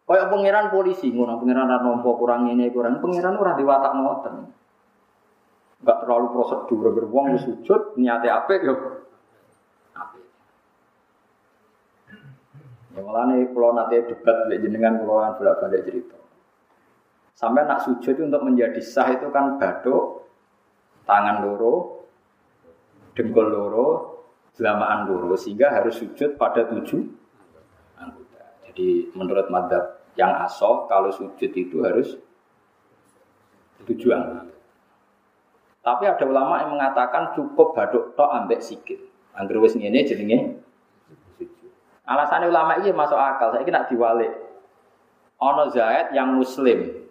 Kayak pangeran polisi, ngono pangeran ora nampa kurang ini kurang. Pangeran ora diwatak ngoten. Enggak terlalu prosedur, wong sujud niate apik yo Ya malah nih kalau nanti debat dengan jenengan kalau kan bolak balik cerita. Sampai nak sujud itu untuk menjadi sah itu kan baduk, tangan loro, dengkul loro, jelamaan loro, sehingga harus sujud pada tujuh anggota. Jadi menurut madhab Yang asoh kalau sujud itu harus tujuan. Tapi ada ulama yang mengatakan cukup baduk tok ambek sikit. Angger wis ngene jenenge Alasannya ulama ini masuk akal. Saya nak diwalik. Ono Zaid yang muslim.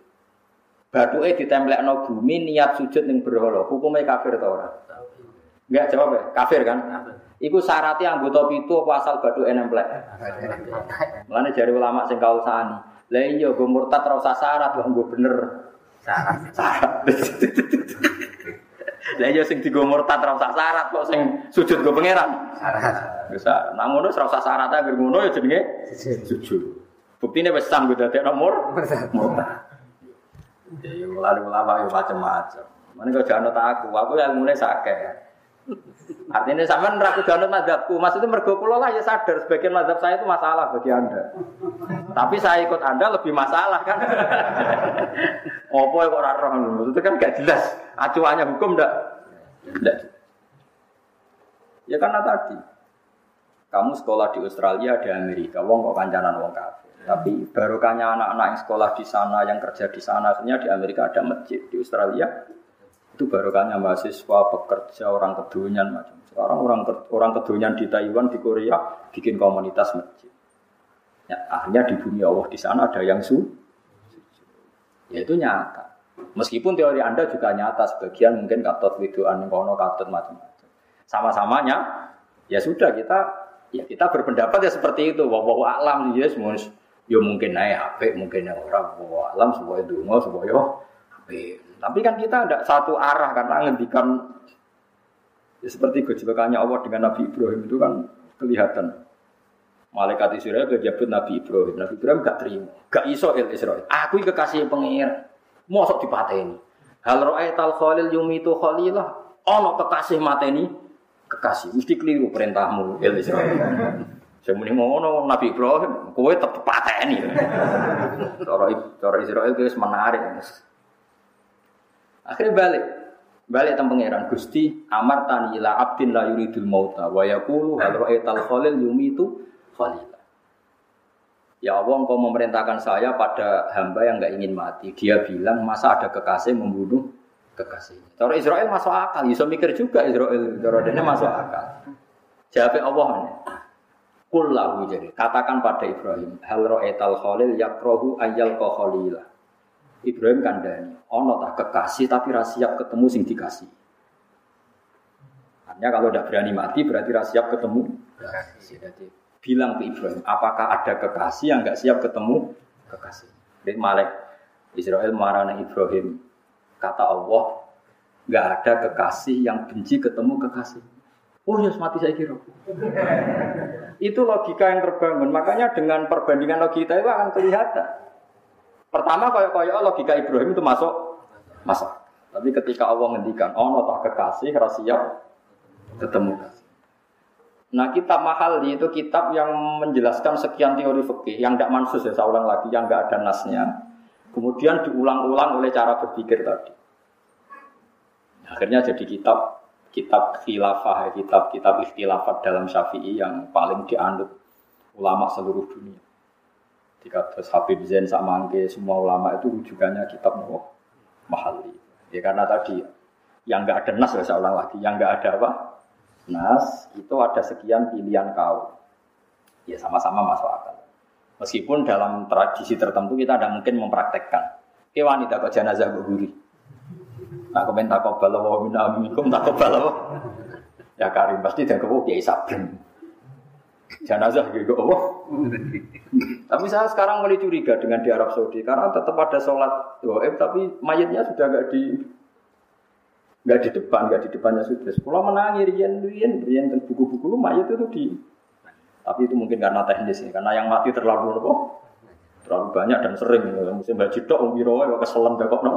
Batuke no bumi niat sujud ning berhala. Hukumnya kafir atau ora? Enggak jawab ya? Kafir kan? Iku syaratnya anggota pitu apa asal batu enemplek. Mulane jari ulama sing kausani. Lah iya go murtad ora usah syarat nggo bener. Syarat. Syarat. Lah iya sing digo murtad ora usah syarat kok sing sujud go pangeran. Syarat. Bisa. Nah ngono ora usah syarat anggere ngono ya jenenge sujud. Buktine wis sah go dadi nomor murtad. Ya mulane ulama yo macam-macam. Mana kau jangan aku, aku yang mulai sakit. Artinya sama neraku jangan madhabku, maksudnya mergo pulau lah ya sadar sebagian madhab saya itu masalah bagi anda. Tapi saya ikut anda lebih masalah kan. Opo kok ora roh itu kan gak jelas. Acuannya hukum ndak? Ndak. Ya karena tadi kamu sekolah di Australia di Amerika, wong kok kancanan wong kafir. Tapi barokahnya anak-anak yang sekolah di sana, yang kerja di sana, akhirnya di Amerika ada masjid, di Australia itu barokahnya mahasiswa, pekerja, orang kedunian macam. Sekarang orang orang kedunian di Taiwan, di Korea bikin komunitas masjid. Ya, akhirnya di bumi Allah di sana ada yang su, ya itu nyata. Meskipun teori Anda juga nyata, sebagian mungkin katut widuan kono katut macam-macam. Sama-samanya, ya sudah kita ya kita berpendapat ya seperti itu. Wah, alam ya semua ya mungkin naik HP, mungkin naik orang, wah alam semuanya dungo, semuanya HP. Tapi kan kita tidak satu arah karena ngendikan ya seperti gejolakannya Allah dengan Nabi Ibrahim itu kan kelihatan. Malaikat Israel berjabut Nabi Ibrahim. Nabi Ibrahim gak terima, gak iso il Israel. Aku kekasih pengir, mosok dipateni. Hal tal khalil yumitu khalilah. Ono kekasih mateni kekasih. Mesti keliru perintahmu. Saya muni ngono Nabi Ibrahim, kowe tetep pateni. Cara cara Israel itu menarik. Akhirnya balik. Balik tentang pangeran Gusti amar tani ila abdin la yuridul mauta wa yaqulu hal ra'aital khalil yumitu khalila. Ya Allah engkau memerintahkan saya pada hamba yang nggak ingin mati. Dia bilang masa ada kekasih membunuh kekasihnya. Cara Israel masuk akal, bisa mikir juga Israel. Cara ini masuk akal. Jawab Allah. Kullahu jadi katakan pada Ibrahim hal ra'aital khalil yakrohu ayyal khalila. Ibrahim kandani, ono tak kekasih tapi rasiap ketemu sing dikasih. Artinya kalau tidak berani mati berarti rasiap ketemu. Jadi bilang ke Ibrahim, apakah ada kekasih yang nggak siap ketemu kekasih? Jadi Malek Israel marah Ibrahim, kata Allah, nggak ada kekasih yang benci ketemu kekasih. Oh ya mati saya kira. itu logika yang terbangun. Makanya dengan perbandingan logika itu akan kelihatan. Pertama kayak kayak logika Ibrahim itu masuk masuk. Tapi ketika Allah ngendikan, oh tak kekasih rahasia ketemu Nah kitab mahal itu kitab yang menjelaskan sekian teori fikih yang tidak mansus ya saya ulang lagi yang nggak ada nasnya. Kemudian diulang-ulang oleh cara berpikir tadi. Akhirnya jadi kitab kitab khilafah, kitab-kitab ikhtilafat dalam syafi'i yang paling dianut ulama seluruh dunia. Jika terus Habib Zain Samangke semua ulama itu rujukannya kitab Nawawi Mahali. Ya karena tadi yang nggak ada nas ya saya ulang lagi, yang nggak ada apa nas itu ada sekian pilihan kau. Ya sama-sama masuk akal. Meskipun dalam tradisi tertentu kita tidak mungkin mempraktekkan. Ke wanita kok jenazah guri. Nah, komentar kau balau wa minna minkum tak balau. Ya Karim pasti dan kau kiai sabrem jenazah gitu apa? tapi saya sekarang mulai curiga dengan di Arab Saudi karena tetap ada sholat tapi mayatnya sudah nggak di nggak di depan nggak di depannya sudah sekolah menangis rian rian rian dan buku-buku mayat itu di tapi itu mungkin karena teknis ya karena yang mati terlalu apa? Terlalu banyak dan sering. Musim umi rawa keselam kok no